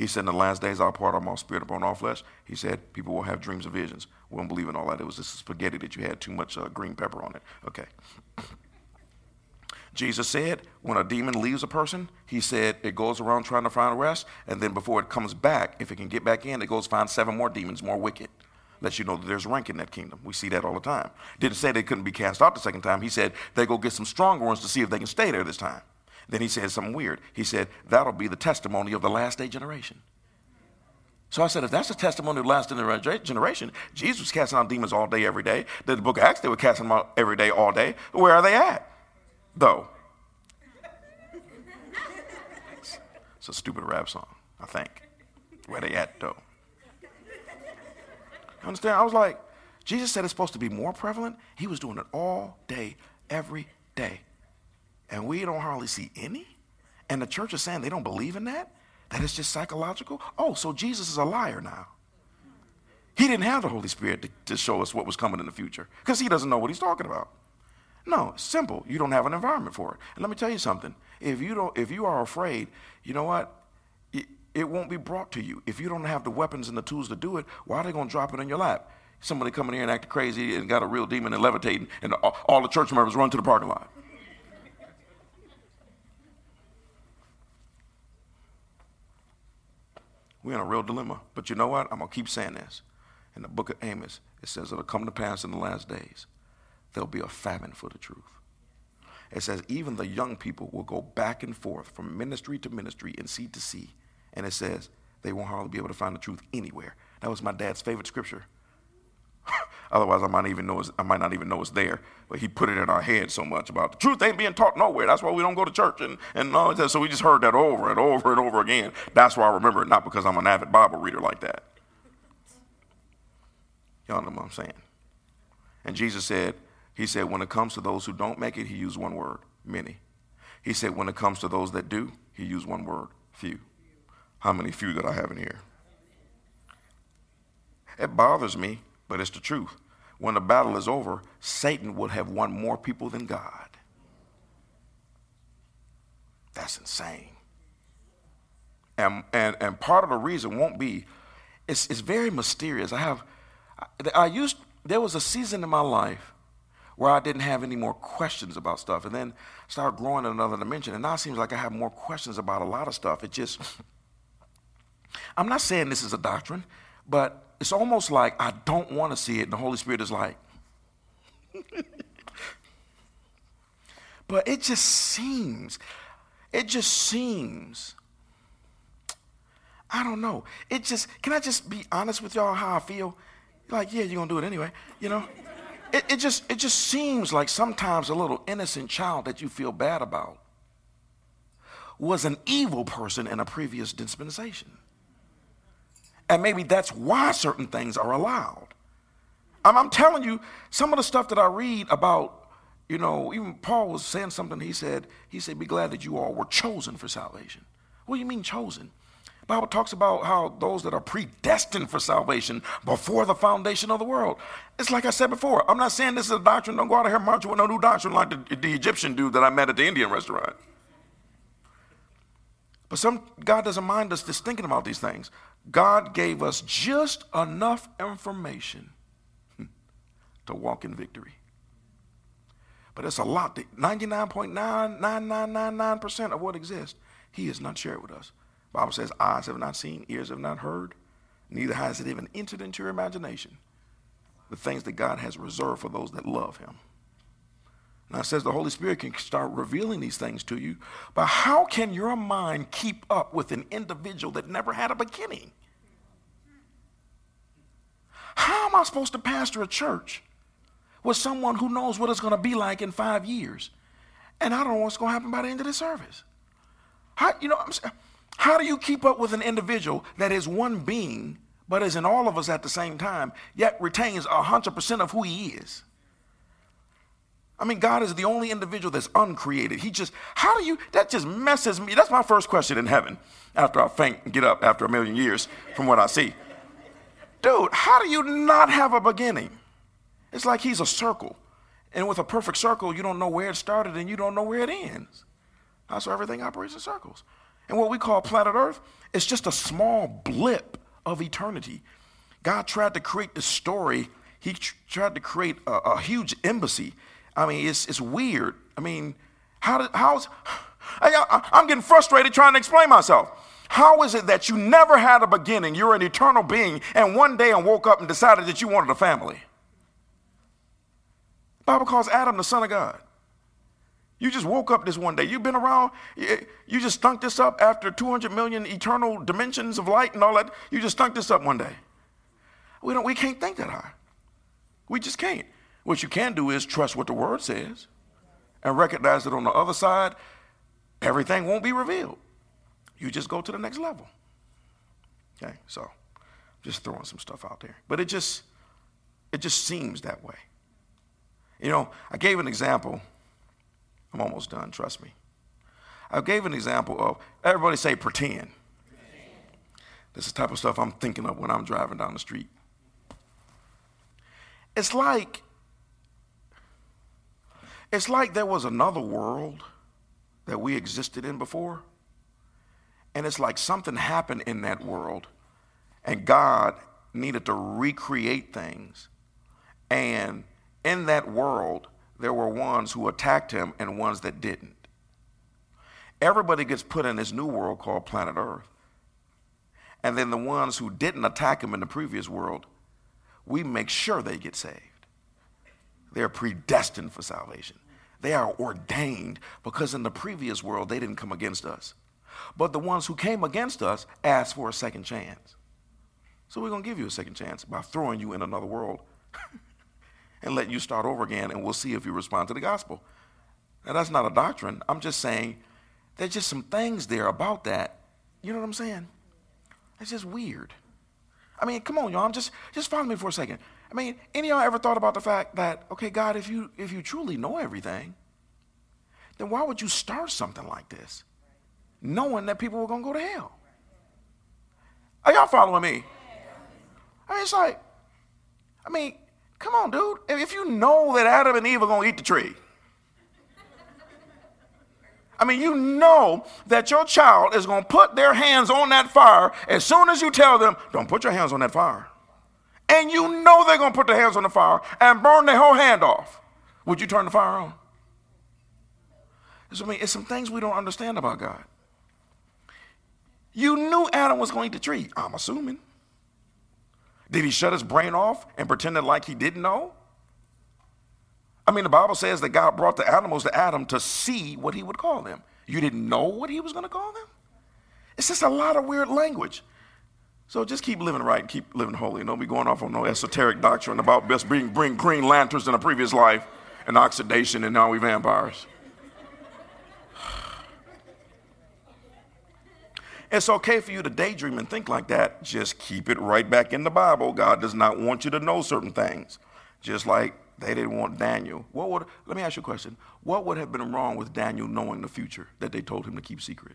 He said, In the last days, I'll pour out my spirit upon all flesh. He said, People will have dreams and visions. We don't believe in all that. It was just spaghetti that you had too much uh, green pepper on it. Okay. Jesus said, when a demon leaves a person, he said it goes around trying to find a rest, and then before it comes back, if it can get back in, it goes find seven more demons, more wicked. Lets you know that there's rank in that kingdom. We see that all the time. Didn't say they couldn't be cast out the second time. He said they go get some stronger ones to see if they can stay there this time. Then he said something weird. He said, that'll be the testimony of the last day generation. So I said, if that's the testimony of the last generation, Jesus was casting out demons all day, every day. The book of Acts, they were casting them out every day, all day. Where are they at? though. It's a stupid rap song, I think. Where they at, though? You understand? I was like, Jesus said it's supposed to be more prevalent. He was doing it all day, every day. And we don't hardly see any. And the church is saying they don't believe in that? That it's just psychological? Oh, so Jesus is a liar now. He didn't have the Holy Spirit to, to show us what was coming in the future because he doesn't know what he's talking about. No, simple. You don't have an environment for it. And let me tell you something. If you don't, if you are afraid, you know what? It, it won't be brought to you. If you don't have the weapons and the tools to do it, why are they going to drop it in your lap? Somebody coming here and acting crazy and got a real demon and levitating, and all, all the church members run to the parking lot. We're in a real dilemma. But you know what? I'm going to keep saying this. In the book of Amos, it says it'll come to pass in the last days there'll be a famine for the truth. It says, even the young people will go back and forth from ministry to ministry and seed to seed. And it says, they won't hardly be able to find the truth anywhere. That was my dad's favorite scripture. Otherwise, I might even know I might not even know it's there. But he put it in our head so much about the truth ain't being taught nowhere. That's why we don't go to church and and all that. So we just heard that over and over and over again. That's why I remember it, not because I'm an avid Bible reader like that. Y'all know what I'm saying. And Jesus said, he said, when it comes to those who don't make it, he used one word, many. He said, when it comes to those that do, he used one word, few. How many few that I have in here? It bothers me, but it's the truth. When the battle is over, Satan would have won more people than God. That's insane. And, and, and part of the reason won't be, it's, it's very mysterious. I have, I used, there was a season in my life where I didn't have any more questions about stuff. And then started growing in another dimension. And now it seems like I have more questions about a lot of stuff. It just, I'm not saying this is a doctrine, but it's almost like I don't want to see it. And the Holy Spirit is like, but it just seems, it just seems, I don't know. It just, can I just be honest with y'all how I feel? Like, yeah, you're going to do it anyway, you know? it, it, just, it just seems like sometimes a little innocent child that you feel bad about was an evil person in a previous dispensation. And maybe that's why certain things are allowed. I'm, I'm telling you, some of the stuff that I read about, you know, even Paul was saying something. He said, he said, be glad that you all were chosen for salvation. What do you mean chosen? Bible talks about how those that are predestined for salvation before the foundation of the world. It's like I said before. I'm not saying this is a doctrine. Don't go out of here marching with no new doctrine like the, the Egyptian dude that I met at the Indian restaurant. But some God doesn't mind us just thinking about these things. God gave us just enough information to walk in victory. But it's a lot. 99.9999% of what exists, He has not shared with us. Bible says, eyes have not seen, ears have not heard, neither has it even entered into your imagination. The things that God has reserved for those that love him. Now it says the Holy Spirit can start revealing these things to you, but how can your mind keep up with an individual that never had a beginning? How am I supposed to pastor a church with someone who knows what it's going to be like in five years? And I don't know what's going to happen by the end of the service. How, you know, I'm saying, how do you keep up with an individual that is one being, but is in all of us at the same time, yet retains 100% of who he is? I mean, God is the only individual that's uncreated. He just, how do you, that just messes me. That's my first question in heaven after I faint and get up after a million years from what I see. Dude, how do you not have a beginning? It's like he's a circle. And with a perfect circle, you don't know where it started and you don't know where it ends. That's why everything operates in circles. And what we call planet Earth is just a small blip of eternity. God tried to create the story, He tr- tried to create a, a, huge embassy. I mean, it's, it's weird. I mean, how how's, I, I'm getting frustrated trying to explain myself. How is it that you never had a beginning? You're an eternal being, and one day and woke up and decided that you wanted a family. Bible calls Adam the son of God. You just woke up this one day. You've been around, you just stunk this up after 200 million eternal dimensions of light and all that. You just stunk this up one day. We, don't, we can't think that high. We just can't. What you can do is trust what the word says and recognize that on the other side, everything won't be revealed you just go to the next level. Okay, so just throwing some stuff out there. But it just it just seems that way. You know, I gave an example. I'm almost done, trust me. I gave an example of everybody say pretend. This is the type of stuff I'm thinking of when I'm driving down the street. It's like it's like there was another world that we existed in before and it's like something happened in that world, and God needed to recreate things. And in that world, there were ones who attacked him and ones that didn't. Everybody gets put in this new world called planet Earth. And then the ones who didn't attack him in the previous world, we make sure they get saved. They're predestined for salvation. They are ordained because in the previous world, they didn't come against us. But the ones who came against us asked for a second chance. So we're going to give you a second chance by throwing you in another world and letting you start over again, and we'll see if you respond to the gospel. Now, that's not a doctrine. I'm just saying there's just some things there about that. You know what I'm saying? It's just weird. I mean, come on, y'all. I'm just just follow me for a second. I mean, any of y'all ever thought about the fact that, okay, God, if you if you truly know everything, then why would you start something like this? knowing that people were to go to hell. Are y'all following me? I mean, it's like, I mean, come on, dude. If you know that Adam and Eve are to eat the tree, I mean, you know that your child is going to put their hands on that fire as soon as you tell them, don't put your hands on that fire. And you know they're going to put their hands on the fire and burn their whole hand off. Would you turn the fire on? I mean, it's some things we don't understand about God. You knew Adam was going to eat the tree, I'm assuming. Did he shut his brain off and pretend like he didn't know? I mean, the Bible says that God brought the animals to Adam to see what he would call them. You didn't know what he was going to call them? It's just a lot of weird language. So just keep living right and keep living holy. Don't be going off on no esoteric doctrine about best bring, bring green lanterns in a previous life and oxidation and now we vampires. It's okay for you to daydream and think like that. Just keep it right back in the Bible. God does not want you to know certain things. Just like they didn't want Daniel. What would let me ask you a question. What would have been wrong with Daniel knowing the future that they told him to keep secret?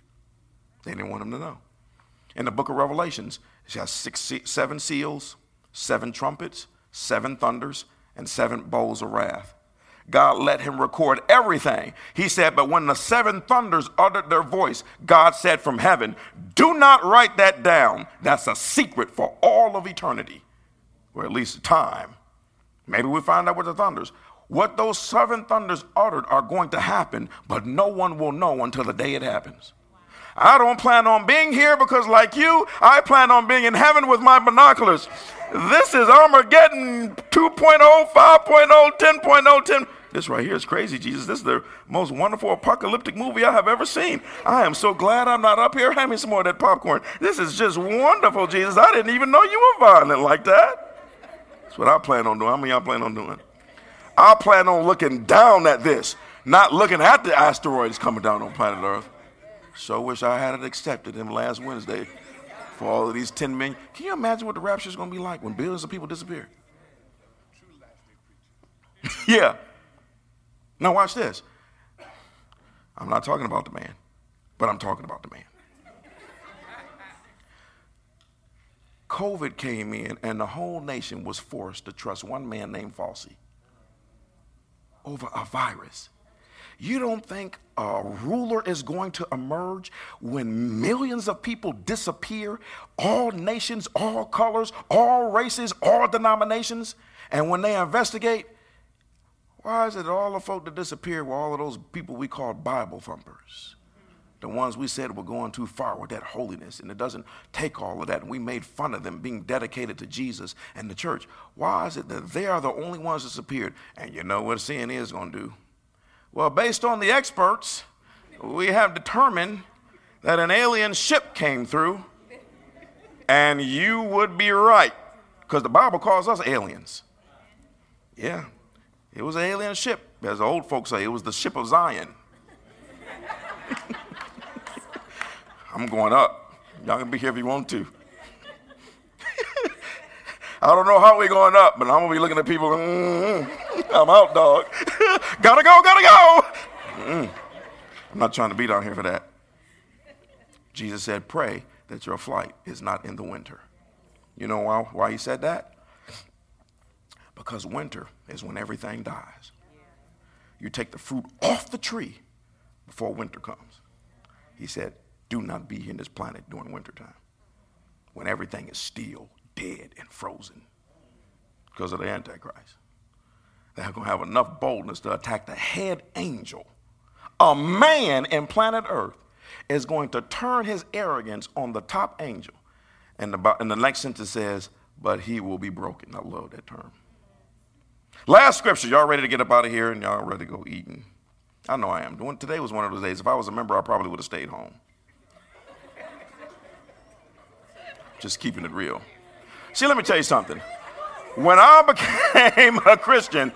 They didn't want him to know. In the book of Revelations, it has six, seven seals, seven trumpets, seven thunders, and seven bowls of wrath. God let him record everything. He said, But when the seven thunders uttered their voice, God said from heaven, Do not write that down. That's a secret for all of eternity, or at least time. Maybe we find out with the thunders. What those seven thunders uttered are going to happen, but no one will know until the day it happens. I don't plan on being here because, like you, I plan on being in heaven with my binoculars. This is Armageddon 2.0, 5.0, 10.0, 10. This right here is crazy, Jesus. This is the most wonderful apocalyptic movie I have ever seen. I am so glad I'm not up here. Hand me some more of that popcorn. This is just wonderful, Jesus. I didn't even know you were violent like that. That's what I plan on doing. How many y'all plan on doing? I plan on looking down at this, not looking at the asteroids coming down on planet Earth. So wish I had accepted him last Wednesday for all of these 10 million. Can you imagine what the rapture is going to be like when billions of people disappear? yeah. Now, watch this. I'm not talking about the man, but I'm talking about the man. COVID came in, and the whole nation was forced to trust one man named Fauci over a virus. You don't think a ruler is going to emerge when millions of people disappear, all nations, all colors, all races, all denominations, and when they investigate, why is it all the folk that disappeared were all of those people we called Bible thumpers? The ones we said were going too far with that holiness, and it doesn't take all of that. And we made fun of them being dedicated to Jesus and the church. Why is it that they are the only ones that disappeared? And you know what sin is going to do? Well, based on the experts, we have determined that an alien ship came through, and you would be right, because the Bible calls us aliens. Yeah, it was an alien ship. As the old folks say, it was the ship of Zion. I'm going up. Y'all can be here if you want to. I don't know how we're going up, but I'm gonna be looking at people. Mm-hmm. I'm out, dog. gotta go, gotta go. Mm. I'm not trying to be down here for that. Jesus said, "Pray that your flight is not in the winter." You know why? Why he said that? Because winter is when everything dies. You take the fruit off the tree before winter comes. He said, Do not be here in this planet during wintertime when everything is still dead and frozen because of the Antichrist. They're going to have enough boldness to attack the head angel. A man in planet Earth is going to turn his arrogance on the top angel. And the, and the next sentence says, But he will be broken. I love that term. Last scripture. Y'all ready to get up out of here and y'all ready to go eating? I know I am. Today was one of those days. If I was a member, I probably would have stayed home. Just keeping it real. See, let me tell you something. When I became a Christian,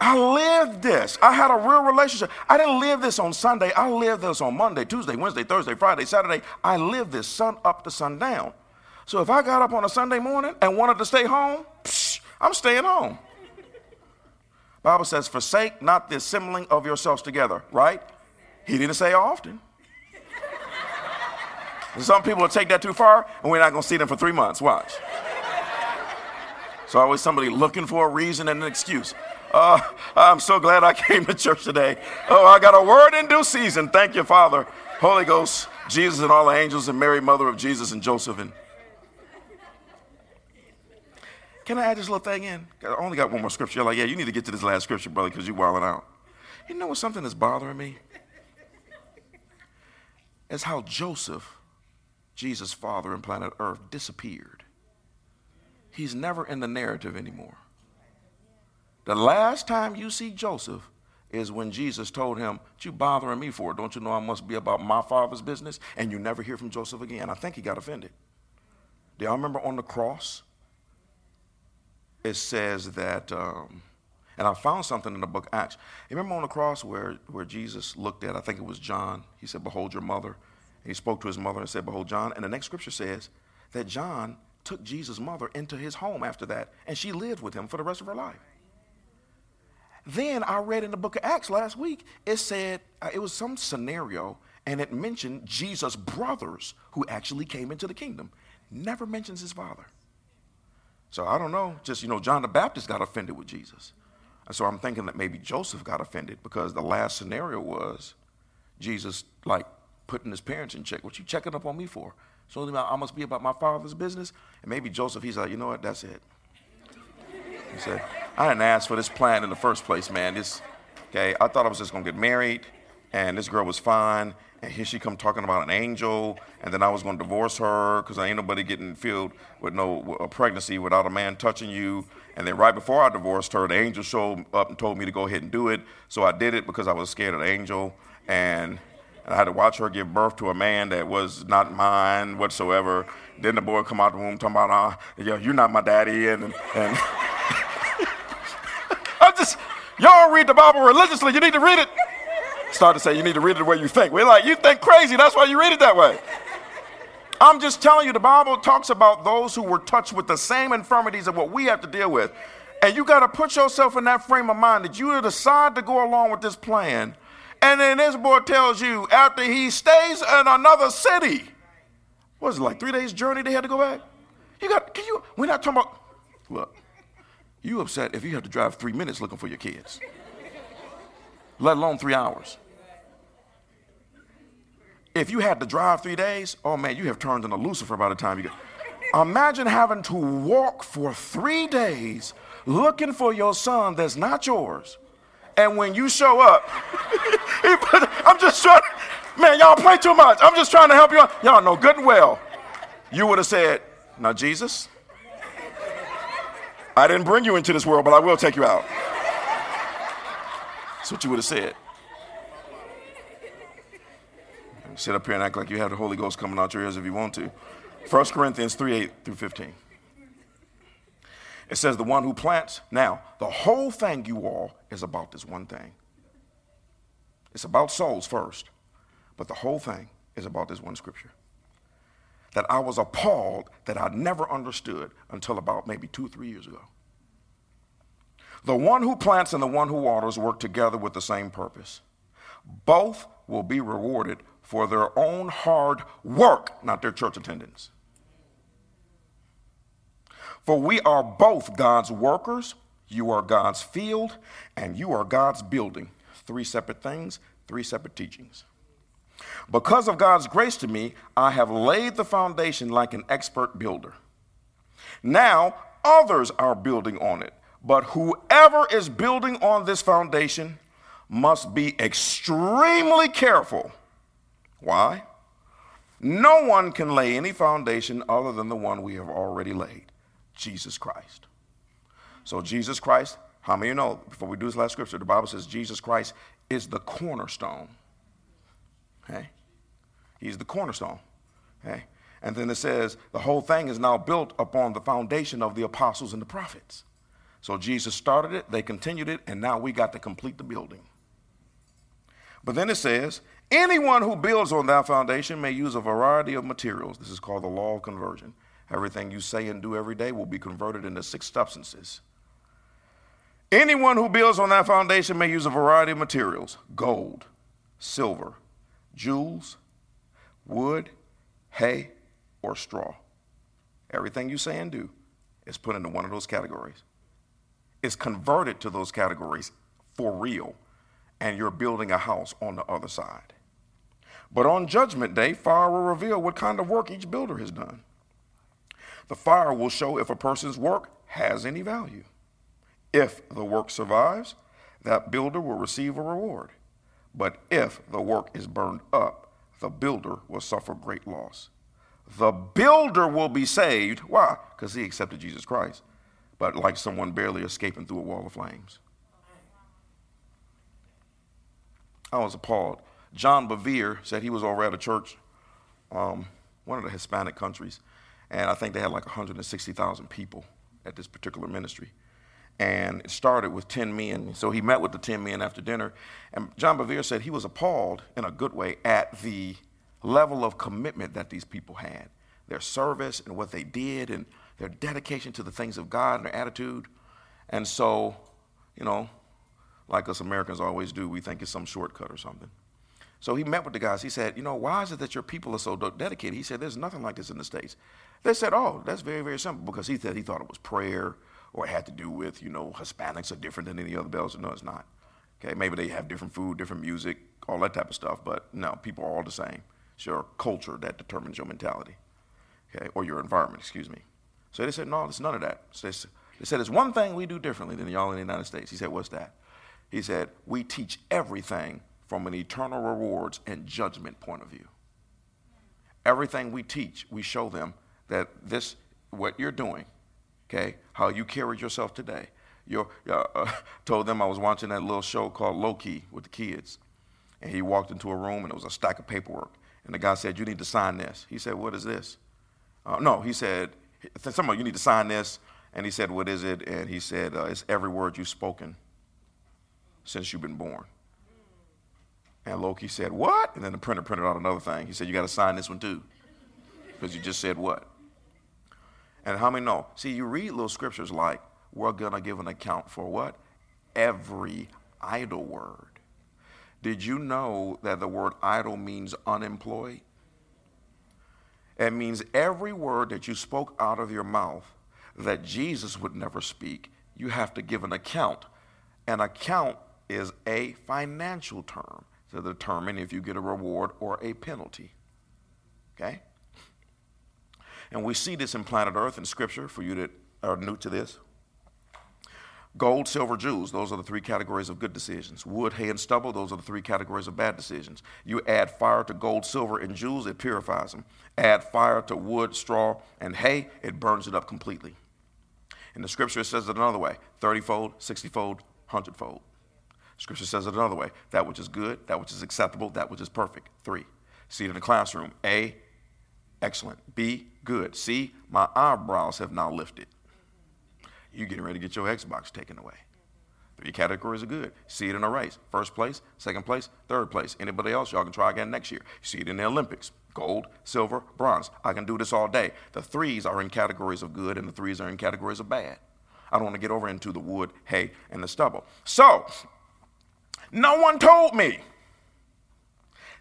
I lived this. I had a real relationship. I didn't live this on Sunday. I lived this on Monday, Tuesday, Wednesday, Thursday, Friday, Saturday. I lived this sun up to sundown. So if I got up on a Sunday morning and wanted to stay home, psh, I'm staying home. Bible says, forsake not the assembling of yourselves together, right? He didn't say often. Some people will take that too far, and we're not going to see them for three months. Watch. So always somebody looking for a reason and an excuse. Uh, I'm so glad I came to church today. Oh, I got a word in due season. Thank you, Father, Holy Ghost, Jesus, and all the angels, and Mary, mother of Jesus, and Joseph, and Can I add this little thing in? I only got one more scripture. You're like, yeah, you need to get to this last scripture, brother, because you're wilding out. You know what something that's bothering me? Is how Joseph, Jesus' father in planet Earth, disappeared. He's never in the narrative anymore. The last time you see Joseph is when Jesus told him, What you bothering me for? Don't you know I must be about my father's business? And you never hear from Joseph again. I think he got offended. Do y'all remember on the cross? it says that, um, and I found something in the book Acts. You remember on the cross where, where Jesus looked at, I think it was John, he said, Behold your mother. And he spoke to his mother and said, Behold John. And the next scripture says that John took Jesus' mother into his home after that, and she lived with him for the rest of her life. Then I read in the book of Acts last week, it said, uh, it was some scenario, and it mentioned Jesus' brothers who actually came into the kingdom. Never mentions his father. So I don't know. Just, you know, John the Baptist got offended with Jesus. And so I'm thinking that maybe Joseph got offended because the last scenario was Jesus, like, putting his parents in check. What you checking up on me for? So I must be about my father's business? And maybe Joseph, he's like, you know what? That's it. He said, I didn't ask for this plan in the first place, man. This, okay, I thought I was just to get married, and this girl was fine, and here she come talking about an angel, and then I was to divorce her because I ain't nobody getting filled with no a pregnancy without a man touching you. And then right before I divorced her, the angel showed up and told me to go ahead and do it. So I did it because I was scared of the angel, and I had to watch her give birth to a man that was not mine whatsoever. Then the boy come out the womb talking about, uh, yeah, you're not my daddy, and and. and I just y'all read the Bible religiously. You need to read it start to say you need to read it the way you think. We're like, you think crazy, that's why you read it that way. I'm just telling you, the Bible talks about those who were touched with the same infirmities of what we have to deal with. And you got to put yourself in that frame of mind that you decide to go along with this plan. And then this boy tells you after he stays in another city, what is it, like three days' journey they had to go back? You got, can you, we're not talking about, look, you upset if you have to drive three minutes looking for your kids. let alone three hours. If you had to drive three days, oh man, you have turned into Lucifer by the time you get. Imagine having to walk for three days looking for your son that's not yours. And when you show up, I'm just trying, man, y'all play too much. I'm just trying to help you. Y'all know good and well. You would have said, now, Jesus, I didn't bring you into this world, but I will take you out. That's what you would have said. Sit up here and act like you have the Holy Ghost coming out your ears if you want to. 1 Corinthians 3 8 through 15. It says, The one who plants. Now, the whole thing, you all, is about this one thing. It's about souls first, but the whole thing is about this one scripture. That I was appalled that I never understood until about maybe two, three years ago. The one who plants and the one who waters work together with the same purpose. Both will be rewarded for their own hard work, not their church attendance. For we are both God's workers, you are God's field, and you are God's building. Three separate things, three separate teachings. Because of God's grace to me, I have laid the foundation like an expert builder. Now others are building on it, but whoever is building on this foundation must be extremely careful. Why? No one can lay any foundation other than the one we have already laid. Jesus Christ. So, Jesus Christ, how many of you know, before we do this last scripture, the Bible says Jesus Christ is the cornerstone. Okay? He's the cornerstone. Okay? And then it says the whole thing is now built upon the foundation of the apostles and the prophets. So Jesus started it, they continued it, and now we got to complete the building. But then it says, anyone who builds on that foundation may use a variety of materials. This is called the law of conversion. Everything you say and do every day will be converted into six substances. Anyone who builds on that foundation may use a variety of materials gold, silver, jewels, wood, hay, or straw. Everything you say and do is put into one of those categories. It's converted to those categories for real, and you're building a house on the other side. But on Judgment Day, fire will reveal what kind of work each builder has done. The fire will show if a person's work has any value. If the work survives, that builder will receive a reward. But if the work is burned up, the builder will suffer great loss. The builder will be saved. Why? Because he accepted Jesus Christ. But like someone barely escaping through a wall of flames. I was appalled. John Bevere said he was over at a church, um, one of the Hispanic countries, and I think they had like 160,000 people at this particular ministry. And it started with 10 men. So he met with the 10 men after dinner. And John Bevere said he was appalled in a good way at the level of commitment that these people had their service and what they did and their dedication to the things of God and their attitude. And so, you know, like us Americans always do, we think it's some shortcut or something. So he met with the guys. He said, You know, why is it that your people are so dedicated? He said, There's nothing like this in the States. They said, Oh, that's very, very simple because he said he thought it was prayer or it had to do with, you know, Hispanics are different than any other bells. No, it's not. Okay, maybe they have different food, different music, all that type of stuff, but no, people are all the same. It's your culture that determines your mentality, okay, or your environment, excuse me. So they said, No, it's none of that. So they, they said, There's one thing we do differently than y'all in the United States. He said, What's that? He said, We teach everything from an eternal rewards and judgment point of view. Everything we teach, we show them that this, what you're doing, okay, how you carried yourself today. You uh, uh, told them I was watching that little show called Loki with the kids, and he walked into a room and it was a stack of paperwork, and the guy said, "You need to sign this." He said, "What is this?" Uh, no, he said, "Someone, you need to sign this." And he said, "What is it?" And he said, uh, "It's every word you've spoken since you've been born." And Loki said, What? And then the printer printed out another thing. He said, You got to sign this one too. Because you just said what? And how many know? See, you read little scriptures like, We're going to give an account for what? Every idle word. Did you know that the word idle means unemployed? It means every word that you spoke out of your mouth that Jesus would never speak, you have to give an account. An account is a financial term to determine if you get a reward or a penalty. Okay? And we see this in planet Earth in Scripture for you that are new to this. Gold, silver, jewels, those are the three categories of good decisions. Wood, hay, and stubble, those are the three categories of bad decisions. You add fire to gold, silver, and jewels, it purifies them. Add fire to wood, straw, and hay, it burns it up completely. In the scripture, it says it another way 30 fold, 60 fold, 100 fold. Scripture says it another way that which is good, that which is acceptable, that which is perfect. Three. See it in the classroom. A, excellent. B, good. See, my eyebrows have now lifted. You getting ready to get your Xbox taken away. Three categories are good. See it in a race. First place, second place, third place. Anybody else, y'all can try again next year. See it in the Olympics. Gold, silver, bronze. I can do this all day. The threes are in categories of good and the threes are in categories of bad. I don't want to get over into the wood, hay, and the stubble. So, no one told me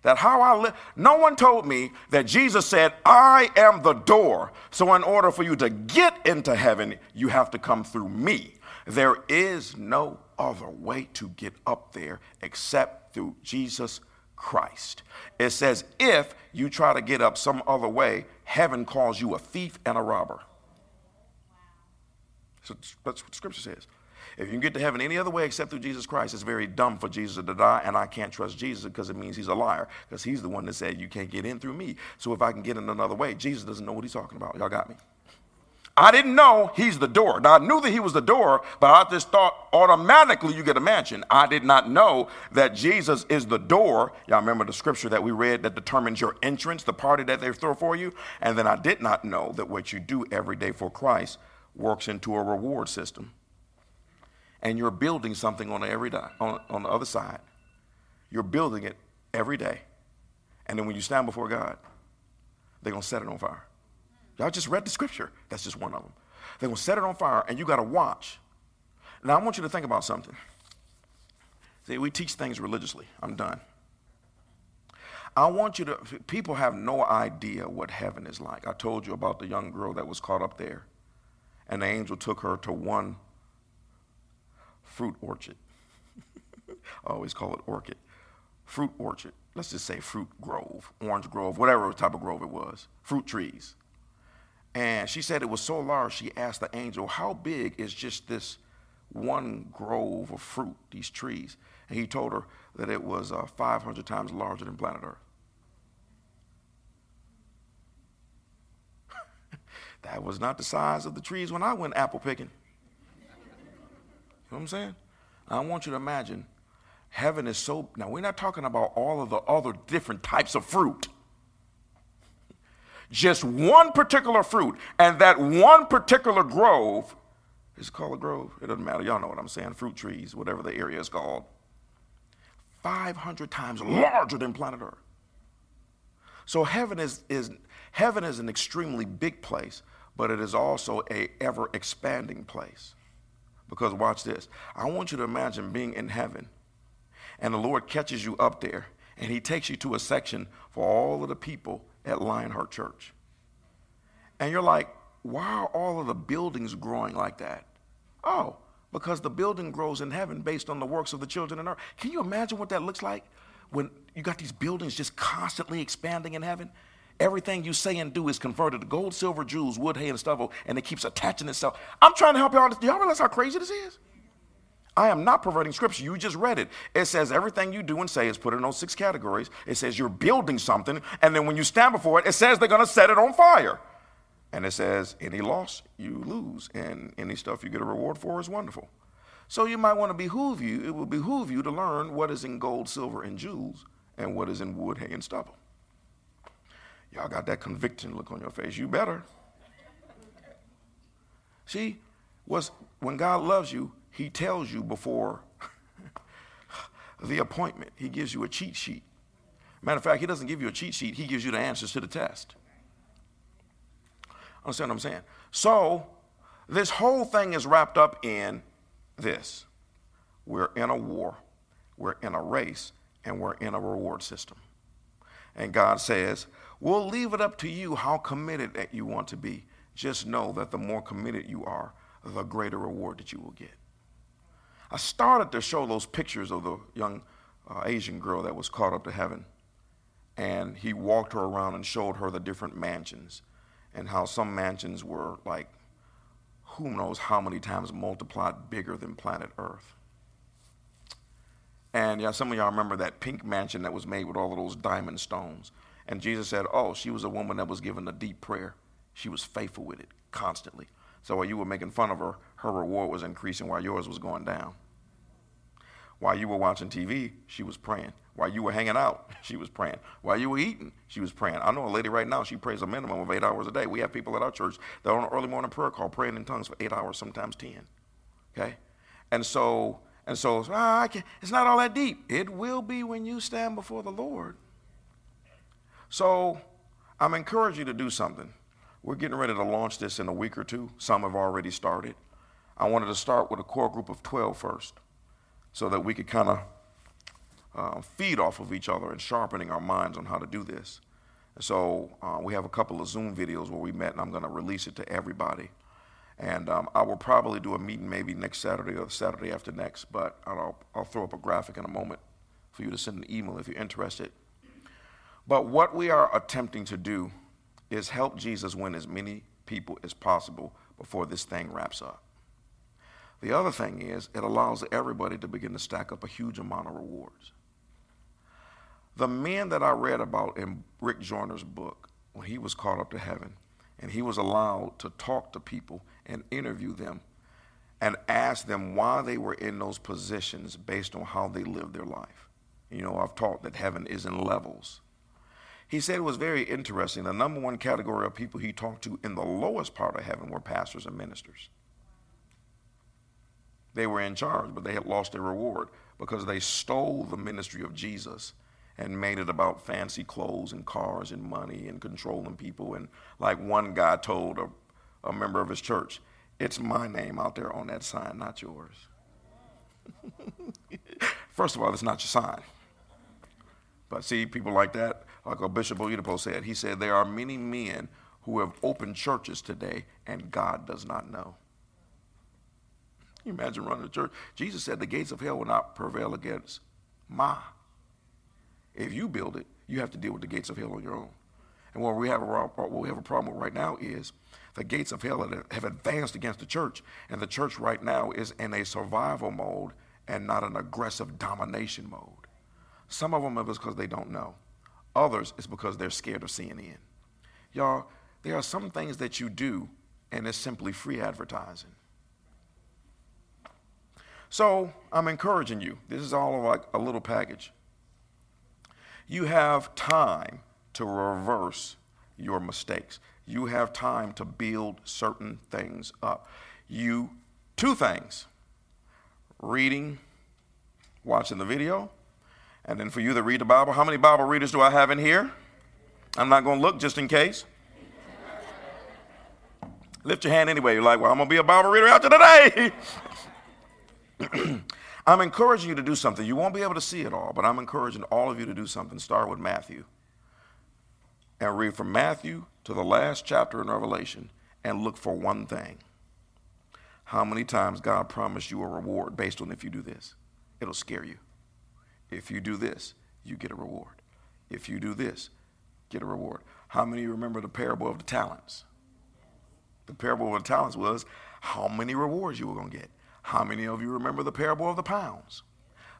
that how I live, no one told me that Jesus said, I am the door. So, in order for you to get into heaven, you have to come through me. There is no other way to get up there except through Jesus Christ. It says, if you try to get up some other way, heaven calls you a thief and a robber. So that's what scripture says. If you can get to heaven any other way except through Jesus Christ, it's very dumb for Jesus to die, and I can't trust Jesus because it means he's a liar, because he's the one that said you can't get in through me. So if I can get in another way, Jesus doesn't know what he's talking about. Y'all got me? I didn't know he's the door. Now, I knew that he was the door, but I just thought automatically you get a mansion. I did not know that Jesus is the door. Y'all remember the scripture that we read that determines your entrance, the party that they throw for you? And then I did not know that what you do every day for Christ works into a reward system and you're building something on every day, on, on the other side. You're building it every day. And then when you stand before God, they're going to set it on fire. Y'all just read the scripture. That's just one of them. They're going to set it on fire, and you got to watch. Now, I want you to think about something. See, we teach things religiously. I'm done. I want you to, people have no idea what heaven is like. I told you about the young girl that was caught up there, and the angel took her to one fruit orchard. I always call it orchid. Fruit orchard. Let's just say fruit grove, orange grove, whatever type of grove it was. Fruit trees. And she said it was so large, she asked the angel, How big is just this one grove of fruit, these trees? And he told her that it was uh, 500 times larger than planet Earth. that was not the size of the trees when I went apple picking know what I'm saying? I want you to imagine heaven is so. Now, we're not talking about all of the other different types of fruit. Just one particular fruit, and that one particular grove is called a grove. It doesn't matter. Y'all know what I'm saying. Fruit trees, whatever the area is called. 500 times larger than planet Earth. So heaven is, is, heaven is an extremely big place, but it is also a ever expanding place. Because watch this. I want you to imagine being in heaven and the Lord catches you up there and he takes you to a section for all of the people at Lionheart Church. And you're like, why are all of the buildings growing like that? Oh, because the building grows in heaven based on the works of the children on earth. Can you imagine what that looks like when you got these buildings just constantly expanding in heaven? Everything you say and do is converted to gold, silver, jewels, wood, hay, and stubble, and it keeps attaching itself. I'm trying to help y'all. Do y'all realize how crazy this is? I am not perverting scripture. You just read it. It says everything you do and say is put in those six categories. It says you're building something, and then when you stand before it, it says they're going to set it on fire. And it says any loss, you lose, and any stuff you get a reward for is wonderful. So you might want to behoove you, it will behoove you to learn what is in gold, silver, and jewels, and what is in wood, hay, and stubble. Y'all got that conviction look on your face. You better. See, was when God loves you, He tells you before the appointment. He gives you a cheat sheet. Matter of fact, He doesn't give you a cheat sheet. He gives you the answers to the test. Understand what I'm saying? So, this whole thing is wrapped up in this. We're in a war, we're in a race, and we're in a reward system. And God says, We'll leave it up to you how committed that you want to be. Just know that the more committed you are, the greater reward that you will get. I started to show those pictures of the young uh, Asian girl that was caught up to heaven. And he walked her around and showed her the different mansions and how some mansions were like, who knows how many times multiplied bigger than planet Earth. And yeah, some of y'all remember that pink mansion that was made with all of those diamond stones. And Jesus said, Oh, she was a woman that was given a deep prayer. She was faithful with it constantly. So while you were making fun of her, her reward was increasing while yours was going down. While you were watching TV, she was praying. While you were hanging out, she was praying. While you were eating, she was praying. I know a lady right now, she prays a minimum of eight hours a day. We have people at our church that are on an early morning prayer call praying in tongues for eight hours, sometimes 10. Okay? And so, and so ah, it's not all that deep. It will be when you stand before the Lord. So I'm encouraging you to do something. We're getting ready to launch this in a week or two. Some have already started. I wanted to start with a core group of 12 first so that we could kind of uh, feed off of each other and sharpening our minds on how to do this. So uh, we have a couple of Zoom videos where we met, and I'm going to release it to everybody. And um, I will probably do a meeting maybe next Saturday or Saturday after next, but I'll, I'll throw up a graphic in a moment for you to send an email if you're interested. But what we are attempting to do is help Jesus win as many people as possible before this thing wraps up. The other thing is, it allows everybody to begin to stack up a huge amount of rewards. The men that I read about in Rick Joyner's book, when he was caught up to heaven, and he was allowed to talk to people and interview them and ask them why they were in those positions based on how they lived their life. You know, I've taught that heaven is in levels. He said it was very interesting. The number one category of people he talked to in the lowest part of heaven were pastors and ministers. They were in charge, but they had lost their reward because they stole the ministry of Jesus and made it about fancy clothes and cars and money and controlling people. And like one guy told a, a member of his church, it's my name out there on that sign, not yours. First of all, it's not your sign. But see, people like that, like Bishop Oyedepo said, he said, there are many men who have opened churches today and God does not know. Can you imagine running a church? Jesus said the gates of hell will not prevail against my. If you build it, you have to deal with the gates of hell on your own. And what we have a, what we have a problem with right now is the gates of hell have advanced against the church, and the church right now is in a survival mode and not an aggressive domination mode. Some of them is because they don't know. Others is because they're scared of in. Y'all, there are some things that you do, and it's simply free advertising. So I'm encouraging you. This is all like a little package. You have time to reverse your mistakes. You have time to build certain things up. You, two things reading, watching the video, and then for you that read the Bible, how many Bible readers do I have in here? I'm not going to look just in case. Lift your hand anyway. You're like, well, I'm going to be a Bible reader after today. I'm encouraging you to do something. You won't be able to see it all, but I'm encouraging all of you to do something. Start with Matthew and read from Matthew to the last chapter in Revelation and look for one thing. How many times God promised you a reward based on if you do this? It'll scare you. If you do this, you get a reward. If you do this, get a reward. How many remember the parable of the talents? The parable of the talents was how many rewards you were going to get. How many of you remember the parable of the pounds?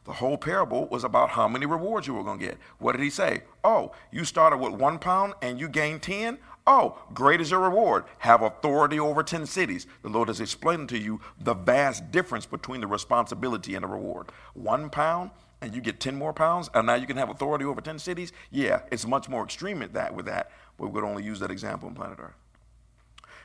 The whole parable was about how many rewards you were going to get. What did he say? Oh, you started with one pound and you gained 10? Oh, great is your reward. Have authority over 10 cities. The Lord has explained to you the vast difference between the responsibility and the reward. One pound and you get 10 more pounds, and now you can have authority over 10 cities. Yeah, it's much more extreme at that with that, but we could only use that example on planet Earth.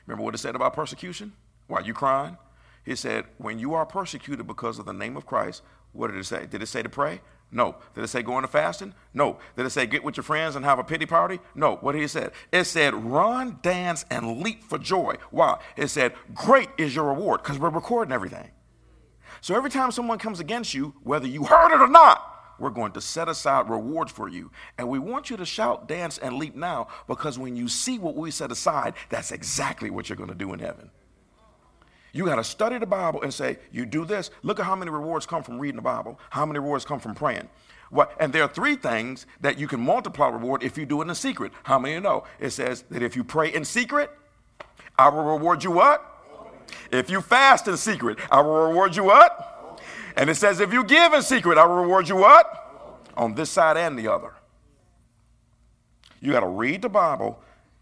Remember what it said about persecution? Why you crying? He said, when you are persecuted because of the name of Christ, what did it say? Did it say to pray? No. Did it say go into fasting? No. Did it say get with your friends and have a pity party? No. What did he say? It said run, dance, and leap for joy. Why? It said great is your reward because we're recording everything. So every time someone comes against you, whether you heard it or not, we're going to set aside rewards for you. And we want you to shout, dance, and leap now because when you see what we set aside, that's exactly what you're going to do in heaven. You got to study the Bible and say, you do this. Look at how many rewards come from reading the Bible, how many rewards come from praying. What, and there are three things that you can multiply reward if you do it in secret. How many you know? It says that if you pray in secret, I will reward you what? If you fast in secret, I will reward you what? And it says if you give in secret, I will reward you what? On this side and the other. You got to read the Bible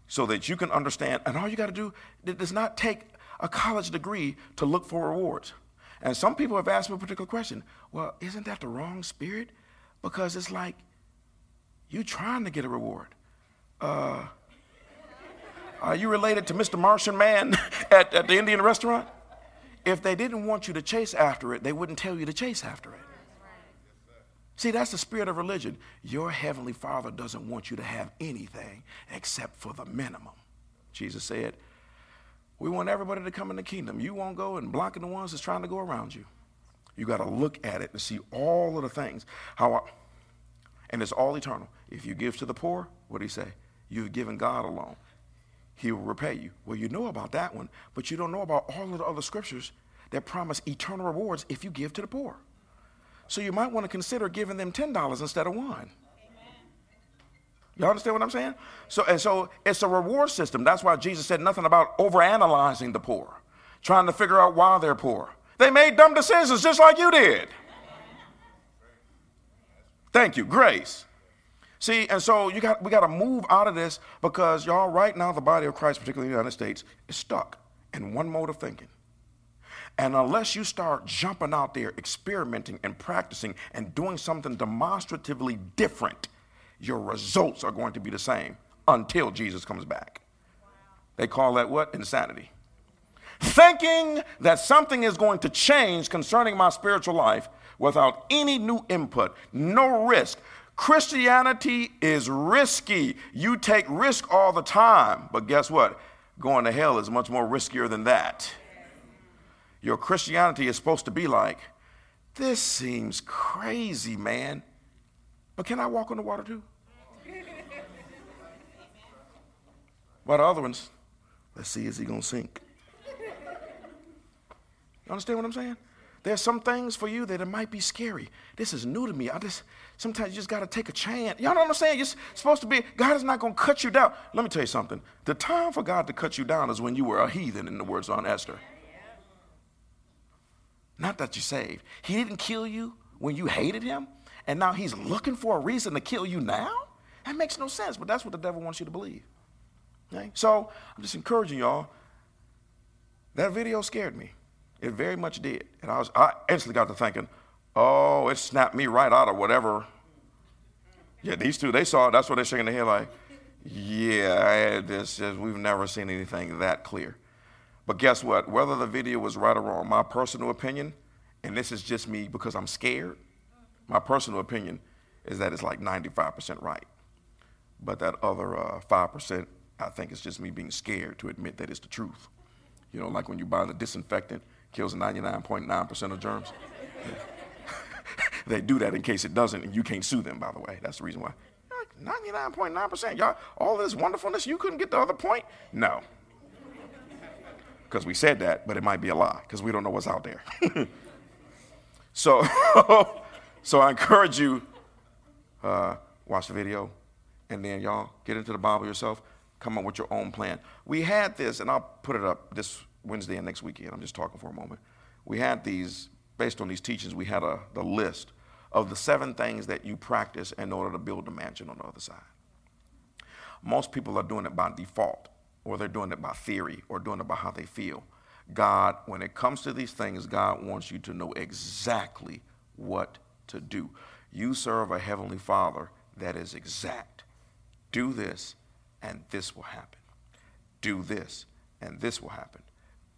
so that you can understand. And all you got to do it does not take a college degree to look for rewards. And some people have asked me a particular question. Well, isn't that the wrong spirit? Because it's like you trying to get a reward. Uh, are you related to Mr. Martian Man at, at the Indian restaurant? If they didn't want you to chase after it, they wouldn't tell you to chase after it. See, that's the spirit of religion. Your heavenly Father doesn't want you to have anything except for the minimum. Jesus said, We want everybody to come in the kingdom. You won't go and blocking the ones that's trying to go around you. You got to look at it and see all of the things. How I, and it's all eternal. If you give to the poor, what do he say? You've given God alone. He will repay you. Well, you know about that one, but you don't know about all of the other scriptures that promise eternal rewards if you give to the poor. So you might want to consider giving them $10 instead of one. You understand what I'm saying? So and so it's a reward system. That's why Jesus said nothing about overanalyzing the poor, trying to figure out why they're poor. They made dumb decisions just like you did. Thank you, grace. See, and so you got we got to move out of this because y'all right now the body of Christ, particularly in the United States, is stuck in one mode of thinking. And unless you start jumping out there, experimenting and practicing and doing something demonstratively different, your results are going to be the same until Jesus comes back. They call that what? Insanity. Thinking that something is going to change concerning my spiritual life without any new input, no risk. Christianity is risky. You take risk all the time. But guess what? Going to hell is much more riskier than that your Christianity is supposed to be like, this seems crazy, man. But can I walk on the water too? But the other ones, let's see, is he going to sink? You understand what I'm saying? There's some things for you that it might be scary. This is new to me. I just sometimes you just got to take a chance. Y'all know what I'm saying? You're supposed to be. God is not to cut you down. Let me tell you something. The time for God to cut you down is when you were a heathen, in the words on Esther. Not that you're saved. He didn't kill you when you hated him, and now he's looking for a reason to kill you now? That makes no sense, but that's what the devil wants you to believe. Okay? So I'm just encouraging y'all. That video scared me. It very much did. And I was I instantly got to thinking, oh, it snapped me right out of whatever. Yeah, these two, they saw it. That's what they're shaking their head like, yeah, this is, we've never seen anything that clear. But guess what? Whether the video was right or wrong, my personal opinion, and this is just me because I'm scared, my personal opinion is that it's like 95% right. But that other uh, 5%, I think it's just me being scared to admit that it's the truth. You know, like when you buy the disinfectant, kills 99.9% of germs. they do that in case it doesn't, and you can't sue them, by the way. That's the reason why. 99.9%. Y'all, all this wonderfulness, you couldn't get the other point? No because we said that, but it might be a lie because we don't know what's out there. so, so I encourage you, uh, watch the video, and then y'all get into the Bible yourself. Come up with your own plan. We had this, and I'll put it up this Wednesday and next weekend. I'm just talking for a moment. We had these, based on these teachings, we had a the list of the seven things that you practice in order to build a mansion on the other side. Most people are doing it by default or they're doing it by theory or doing it by how they feel. God, when it comes to these things, God wants you to know exactly what to do. You serve a heavenly Father that is exact. Do this, and this will happen. Do this, and this will happen.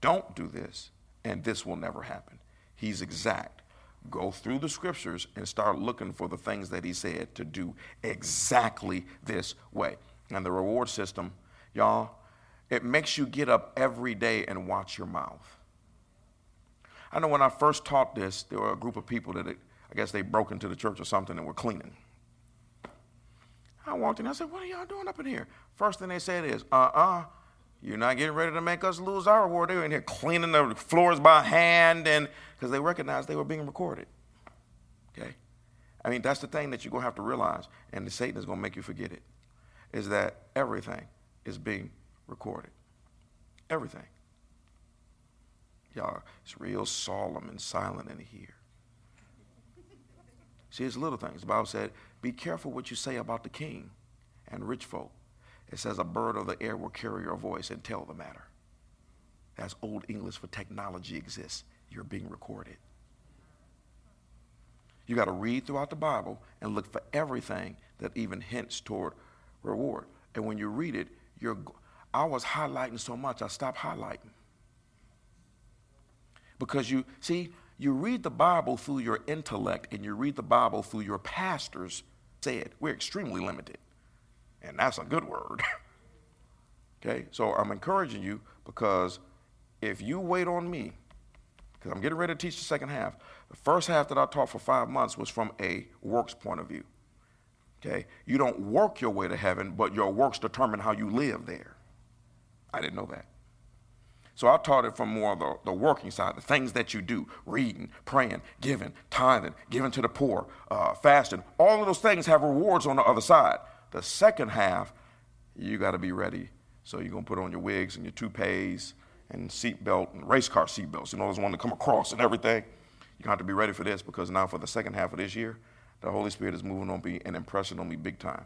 Don't do this, and this will never happen. He's exact. Go through the scriptures and start looking for the things that he said to do exactly this way. And the reward system, y'all, it makes you get up every day and watch your mouth. I know when I first taught this, there were a group of people that it, I guess they broke into the church or something and were cleaning. I walked in, I said, What are y'all doing up in here? First thing they said is, Uh uh-uh, uh, You're not getting ready to make us lose our reward. They were in here cleaning the floors by hand and because they recognized they were being recorded. Okay? I mean, that's the thing that you're going to have to realize, and the Satan is going to make you forget it, is that everything is being recorded. Everything. Y'all, it's real solemn and silent in here. See, it's little things. The Bible said, be careful what you say about the king and rich folk. It says, a bird of the air will carry your voice and tell the matter. That's old English for technology exists. You're being recorded. You got to read throughout the Bible and look for everything that even hints toward reward. And when you read it, you're. I was highlighting so much, I stopped highlighting. Because you see, you read the Bible through your intellect and you read the Bible through your pastors said. We're extremely limited. And that's a good word. okay, so I'm encouraging you because if you wait on me, because I'm getting ready to teach the second half, the first half that I taught for five months was from a works point of view. Okay? You don't work your way to heaven, but your works determine how you live there. I didn't know that. So I taught it from more of the, the working side, the things that you do reading, praying, giving, tithing, giving to the poor, uh, fasting. All of those things have rewards on the other side. The second half, you got to be ready. So you're going to put on your wigs and your toupees and seatbelt and race car seatbelts. You know, those one to come across and everything. You're going to have to be ready for this because now for the second half of this year, the Holy Spirit is moving on me and impressing on me big time.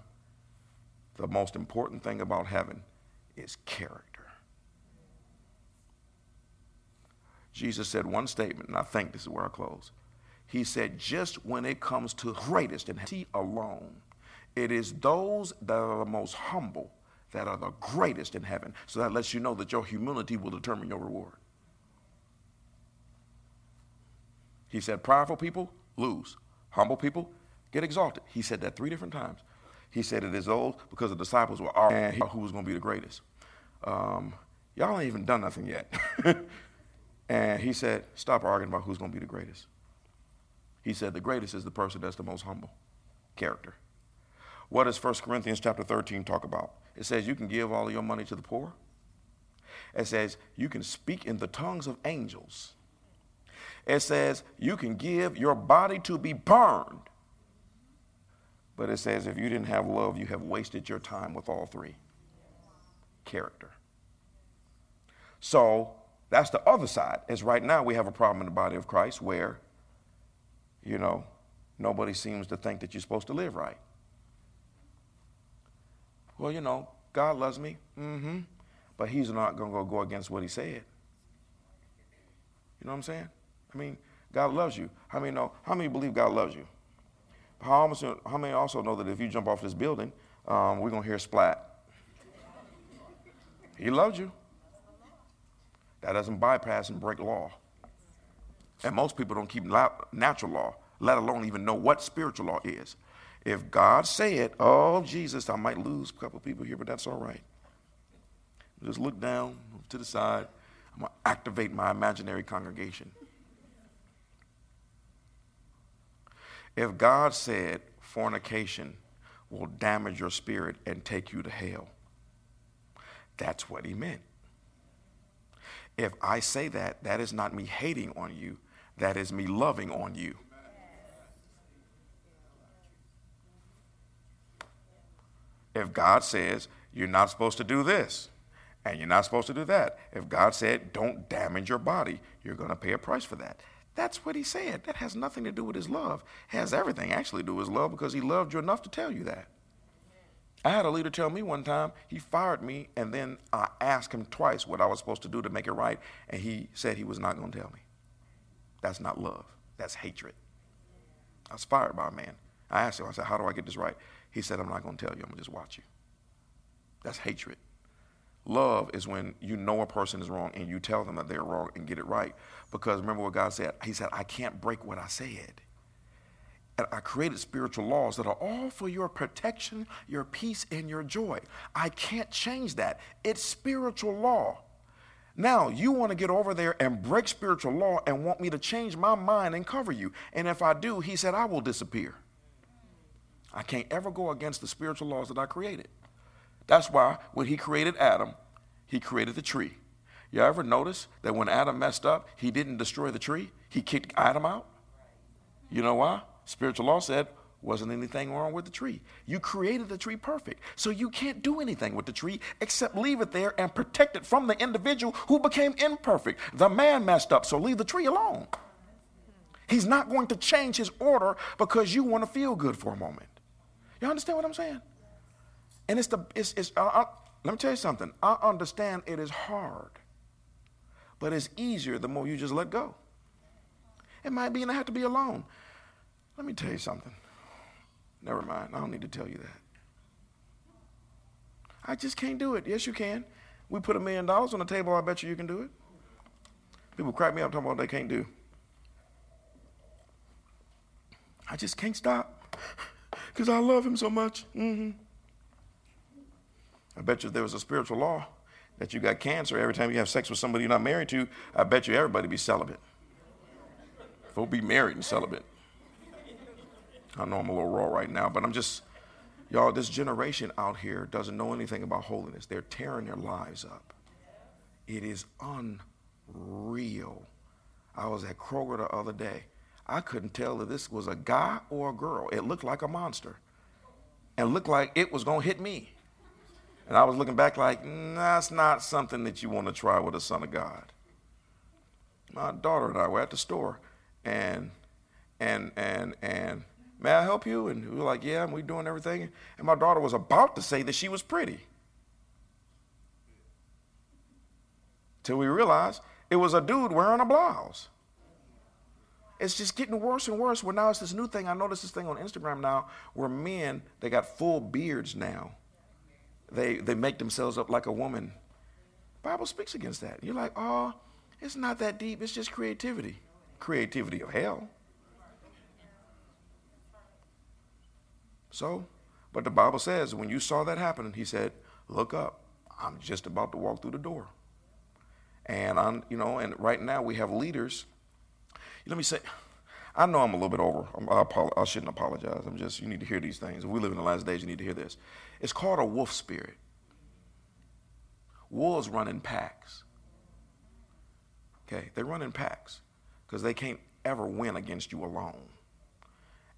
The most important thing about heaven is character. Jesus said one statement, and I think this is where I close. He said, just when it comes to greatest and he alone, it is those that are the most humble that are the greatest in heaven. So that lets you know that your humility will determine your reward. He said, prideful people lose, humble people get exalted. He said that three different times. He said it is those because the disciples were arguing who was going to be the greatest. Um, y'all ain't even done nothing yet. and he said, stop arguing about who's going to be the greatest. He said the greatest is the person that's the most humble character. What does 1 Corinthians chapter 13 talk about? It says you can give all of your money to the poor. It says you can speak in the tongues of angels. It says you can give your body to be burned. But it says if you didn't have love, you have wasted your time with all three character. So that's the other side. Is right now we have a problem in the body of Christ where, you know, nobody seems to think that you're supposed to live right. Well, you know, God loves me. Mm-hmm. But he's not going to go against what he said. You know what I'm saying? I mean, God loves you. How many know? How many believe God loves you? How, almost, how many also know that if you jump off this building, um, we're going to hear splat? He loves you. That doesn't bypass and break law. And most people don't keep natural law, let alone even know what spiritual law is. If God said, oh, Jesus, I might lose a couple people here, but that's all right. Just look down to the side. I'm going to activate my imaginary congregation. If God said fornication will damage your spirit and take you to hell, that's what he meant. If I say that, that is not me hating on you, that is me loving on you. If God says you're not supposed to do this and you're not supposed to do that, if God said don't damage your body, you're going to pay a price for that. That's what he said. That has nothing to do with his love. It has everything actually to do with his love because he loved you enough to tell you that. I had a leader tell me one time, he fired me, and then I asked him twice what I was supposed to do to make it right, and he said he was not going to tell me. That's not love, that's hatred. I was fired by a man. I asked him, I said, How do I get this right? He said, I'm not going to tell you, I'm going to just watch you. That's hatred. Love is when you know a person is wrong and you tell them that they're wrong and get it right. Because remember what God said? He said, I can't break what I said. And I created spiritual laws that are all for your protection, your peace, and your joy. I can't change that. It's spiritual law. Now, you want to get over there and break spiritual law and want me to change my mind and cover you. And if I do, he said, I will disappear. I can't ever go against the spiritual laws that I created. That's why when he created Adam, He created the tree. You ever notice that when Adam messed up, he didn't destroy the tree? He kicked Adam out? You know why? Spiritual law said, wasn't anything wrong with the tree. You created the tree perfect. So you can't do anything with the tree except leave it there and protect it from the individual who became imperfect. The man messed up, so leave the tree alone. He's not going to change his order because you want to feel good for a moment. You understand what I'm saying? And it's the, it's, it's uh, uh, let me tell you something. I understand it is hard, but it's easier the more you just let go. It might be, and I have to be alone. Let me tell you something. Never mind. I don't need to tell you that. I just can't do it. Yes, you can. We put a million dollars on the table. I bet you you can do it. People crack me up talking about what they can't do. I just can't stop because I love him so much. Mm-hmm. I bet you if there was a spiritual law that you got cancer every time you have sex with somebody you're not married to, I bet you everybody be celibate. Folk be married and celibate. I know I'm a little raw right now, but I'm just, y'all, this generation out here doesn't know anything about holiness. They're tearing their lives up. It is unreal. I was at Kroger the other day. I couldn't tell if this was a guy or a girl. It looked like a monster. And looked like it was going to hit me. And I was looking back like, mm, that's not something that you want to try with a son of God. My daughter and I were at the store, and and and and May I help you? And we were like, Yeah, and we doing everything. And my daughter was about to say that she was pretty. Till we realized it was a dude wearing a blouse. It's just getting worse and worse. Well, now it's this new thing. I noticed this thing on Instagram now where men, they got full beards now. They they make themselves up like a woman. Bible speaks against that. You're like, oh, it's not that deep. It's just creativity. Creativity of hell. So, but the Bible says when you saw that happening, he said, Look up. I'm just about to walk through the door. And I'm, you know, and right now we have leaders. Let me say, I know I'm a little bit over. I, I shouldn't apologize. I'm just, you need to hear these things. If we live in the last days, you need to hear this. It's called a wolf spirit. Wolves run in packs. Okay, they run in packs because they can't ever win against you alone.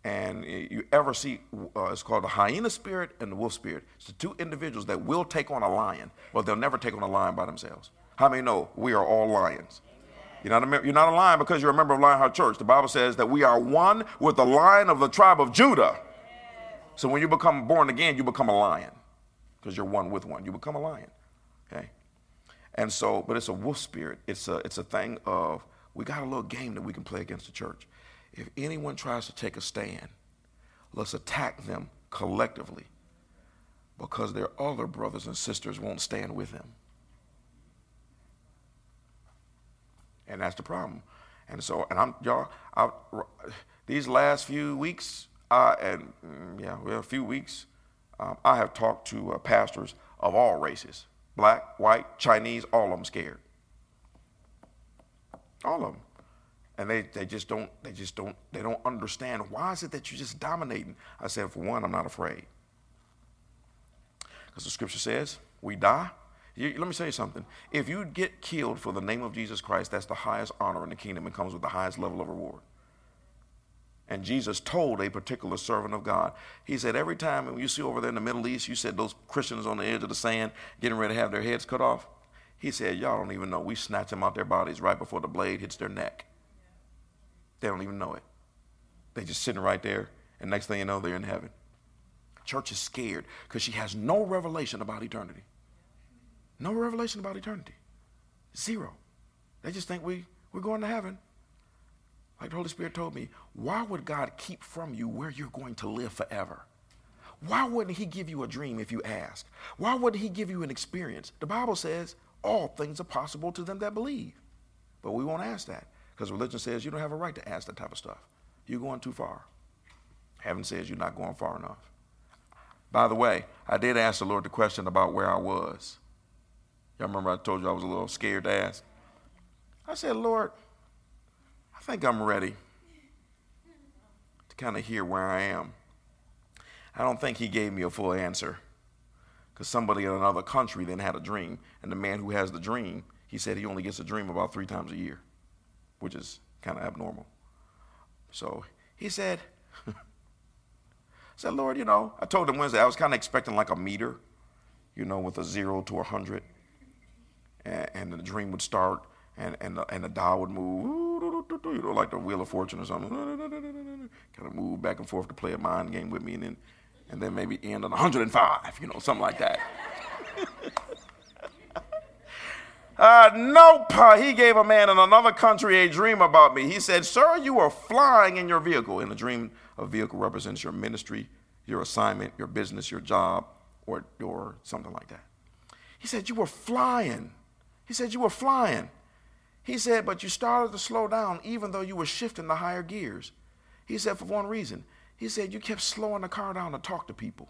And you ever see, uh, it's called the hyena spirit and the wolf spirit. It's the two individuals that will take on a lion, but they'll never take on a lion by themselves. How many know we are all lions? You're not, a, you're not a lion because you're a member of Lionheart Church. The Bible says that we are one with the lion of the tribe of Judah. So when you become born again, you become a lion because you're one with one. You become a lion. Okay? And so, but it's a wolf spirit. It's a, it's a thing of, we got a little game that we can play against the church if anyone tries to take a stand, let's attack them collectively because their other brothers and sisters won't stand with them. And that's the problem. And so, and I'm, y'all, I, these last few weeks, uh, and mm, yeah, well, a few weeks, um, I have talked to uh, pastors of all races black, white, Chinese, all of them scared. All of them and they, they just don't they just don't they don't understand why is it that you're just dominating i said for one i'm not afraid because the scripture says we die you, let me say something if you get killed for the name of jesus christ that's the highest honor in the kingdom and comes with the highest level of reward and jesus told a particular servant of god he said every time you see over there in the middle east you said those christians on the edge of the sand getting ready to have their heads cut off he said y'all don't even know we snatch them out their bodies right before the blade hits their neck they don't even know it. They just sitting right there, and next thing you know, they're in heaven. Church is scared because she has no revelation about eternity. No revelation about eternity. Zero. They just think we, we're going to heaven. Like the Holy Spirit told me, why would God keep from you where you're going to live forever? Why wouldn't He give you a dream if you ask? Why wouldn't He give you an experience? The Bible says all things are possible to them that believe. But we won't ask that. Because religion says you don't have a right to ask that type of stuff. You're going too far. Heaven says you're not going far enough. By the way, I did ask the Lord the question about where I was. Y'all remember I told you I was a little scared to ask? I said, Lord, I think I'm ready to kind of hear where I am. I don't think he gave me a full answer Because somebody in another country then had a dream, and the man who has the dream, he said he only gets a dream about three times a year, which is kind of abnormal. So he said, said, Lord, you know, I told him Wednesday, I was kind of expecting like a meter, you know, with a zero to a hundred. And, and the dream would start and, and, the, and the dial would move, you know, like the Wheel of Fortune or something. Kind of move back and forth to play a mind game with me and then, and then maybe end on 105, you know, something like that. Uh, nope. Uh, he gave a man in another country a dream about me. He said, Sir, you are flying in your vehicle. In a dream, a vehicle represents your ministry, your assignment, your business, your job, or, or something like that. He said, You were flying. He said, You were flying. He said, But you started to slow down even though you were shifting the higher gears. He said, For one reason. He said, You kept slowing the car down to talk to people.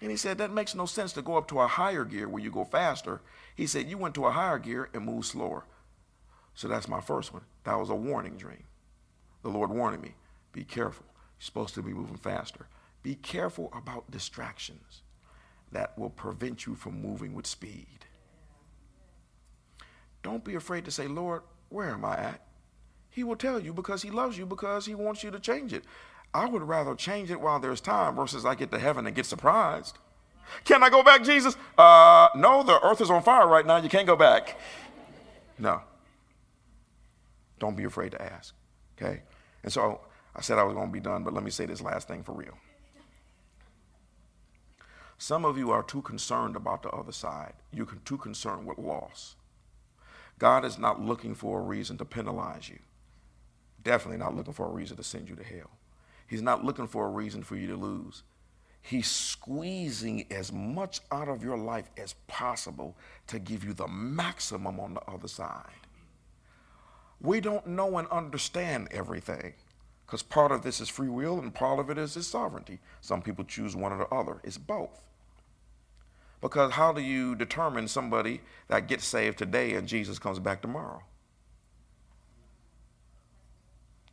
And he said, That makes no sense to go up to a higher gear where you go faster. He said, You went to a higher gear and moved slower. So that's my first one. That was a warning dream. The Lord warning me be careful. You're supposed to be moving faster. Be careful about distractions that will prevent you from moving with speed. Don't be afraid to say, Lord, where am I at? He will tell you because he loves you because he wants you to change it. I would rather change it while there's time versus I get to heaven and get surprised. Can I go back, Jesus? Uh, no, the earth is on fire right now. You can't go back. No. Don't be afraid to ask. Okay? And so I said I was going to be done, but let me say this last thing for real. Some of you are too concerned about the other side. You're too concerned with loss. God is not looking for a reason to penalize you. Definitely not looking for a reason to send you to hell. He's not looking for a reason for you to lose. He's squeezing as much out of your life as possible to give you the maximum on the other side. We don't know and understand everything because part of this is free will and part of it is his sovereignty. Some people choose one or the other. It's both. Because how do you determine somebody that gets saved today and Jesus comes back tomorrow?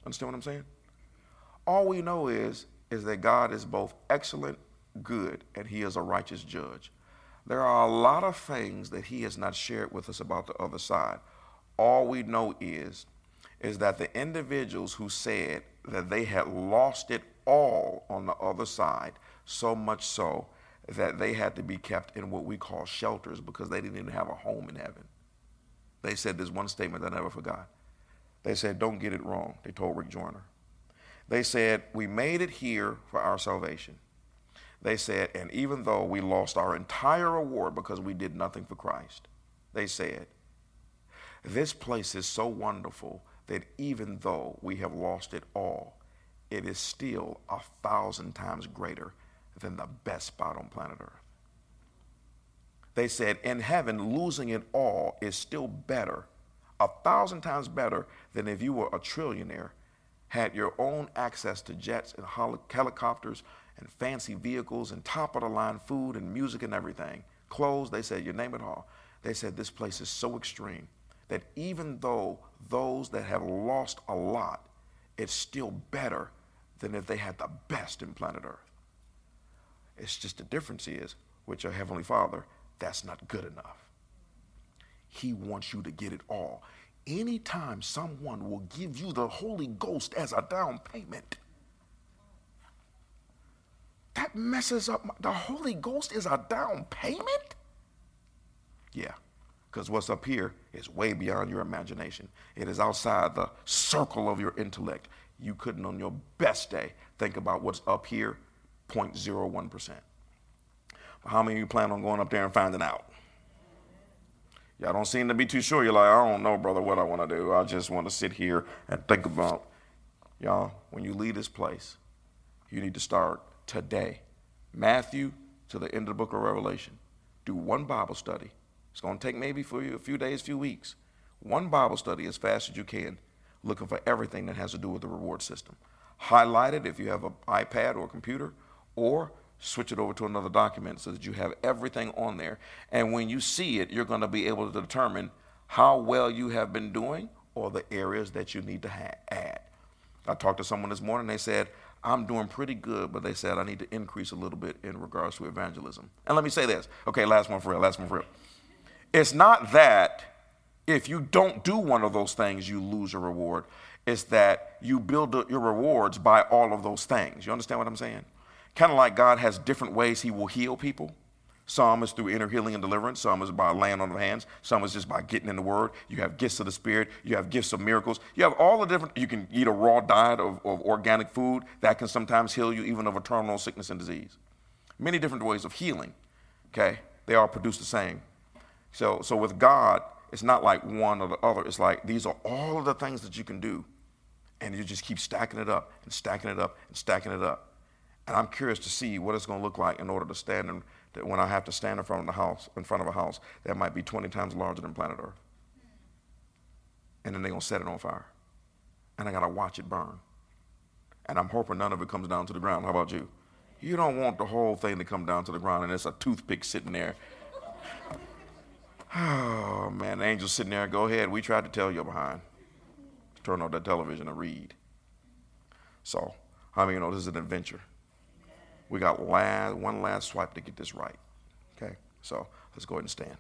Understand what I'm saying? All we know is, is that God is both excellent, good, and he is a righteous judge. There are a lot of things that he has not shared with us about the other side. All we know is, is that the individuals who said that they had lost it all on the other side, so much so that they had to be kept in what we call shelters because they didn't even have a home in heaven. They said this one statement I never forgot. They said, Don't get it wrong. They told Rick Joyner. They said, We made it here for our salvation. They said, And even though we lost our entire award because we did nothing for Christ, they said, This place is so wonderful that even though we have lost it all, it is still a thousand times greater than the best spot on planet Earth. They said, In heaven, losing it all is still better, a thousand times better than if you were a trillionaire had your own access to jets and helicopters and fancy vehicles and top of the line food and music and everything, clothes, they said, you name it all. They said this place is so extreme that even though those that have lost a lot, it's still better than if they had the best in planet Earth. It's just the difference is with your Heavenly Father, that's not good enough. He wants you to get it all anytime someone will give you the Holy Ghost as a down payment, that messes up. My, the Holy Ghost is a down payment? Yeah, because what's up here is way beyond your imagination. It is outside the circle of your intellect. You couldn't, on your best day, think about what's up here 0.01%. But how many of you plan on going up there and finding out? Y'all don't seem to be too sure. You're like, I don't know, brother, what I want to do. I just want to sit here and think about. Y'all, when you leave this place, you need to start today. Matthew to the end of the book of Revelation. Do one Bible study. It's going to take maybe for you a few days, few weeks. One Bible study as fast as you can, looking for everything that has to do with the reward system. Highlight it if you have an iPad or a computer, or switch it over to another document so that you have everything on there. And when you see it, you're going to be able to determine how well you have been doing or the areas that you need to ha- add. I talked to someone this morning, they said, I'm doing pretty good, but they said I need to increase a little bit in regards to evangelism. And let me say this. Okay, last one for real, last one for real. It's not that if you don't do one of those things, you lose a reward. It's that you build your rewards by all of those things. You understand what I'm saying? Kind of like God has different ways He will heal people. Some is through inner healing and deliverance. Some is by laying on of hands. Some is just by getting in the Word. You have gifts of the Spirit. You have gifts of miracles. You have all the different. You can eat a raw diet of, of organic food that can sometimes heal you even of a terminal sickness and disease. Many different ways of healing. Okay, they all produce the same. So, so with God, it's not like one or the other. It's like these are all of the things that you can do, and you just keep stacking it up and stacking it up and stacking it up. And I'm curious to see what it's going to look like in order to stand in that when I have to stand in front of the house, in front of a house that might be 20 times larger than planet Earth. And then they're going to set it on fire. And I got to watch it burn. And I'm hoping none of it comes down to the ground. How about you? You don't want the whole thing to come down to the ground and it's a toothpick sitting there. Oh, man, the angel's sitting there. Go ahead. We tried to tell you behind. Turn on the television and read. So, how many you know this is an adventure? We got last, one last swipe to get this right. Okay? So let's go ahead and stand.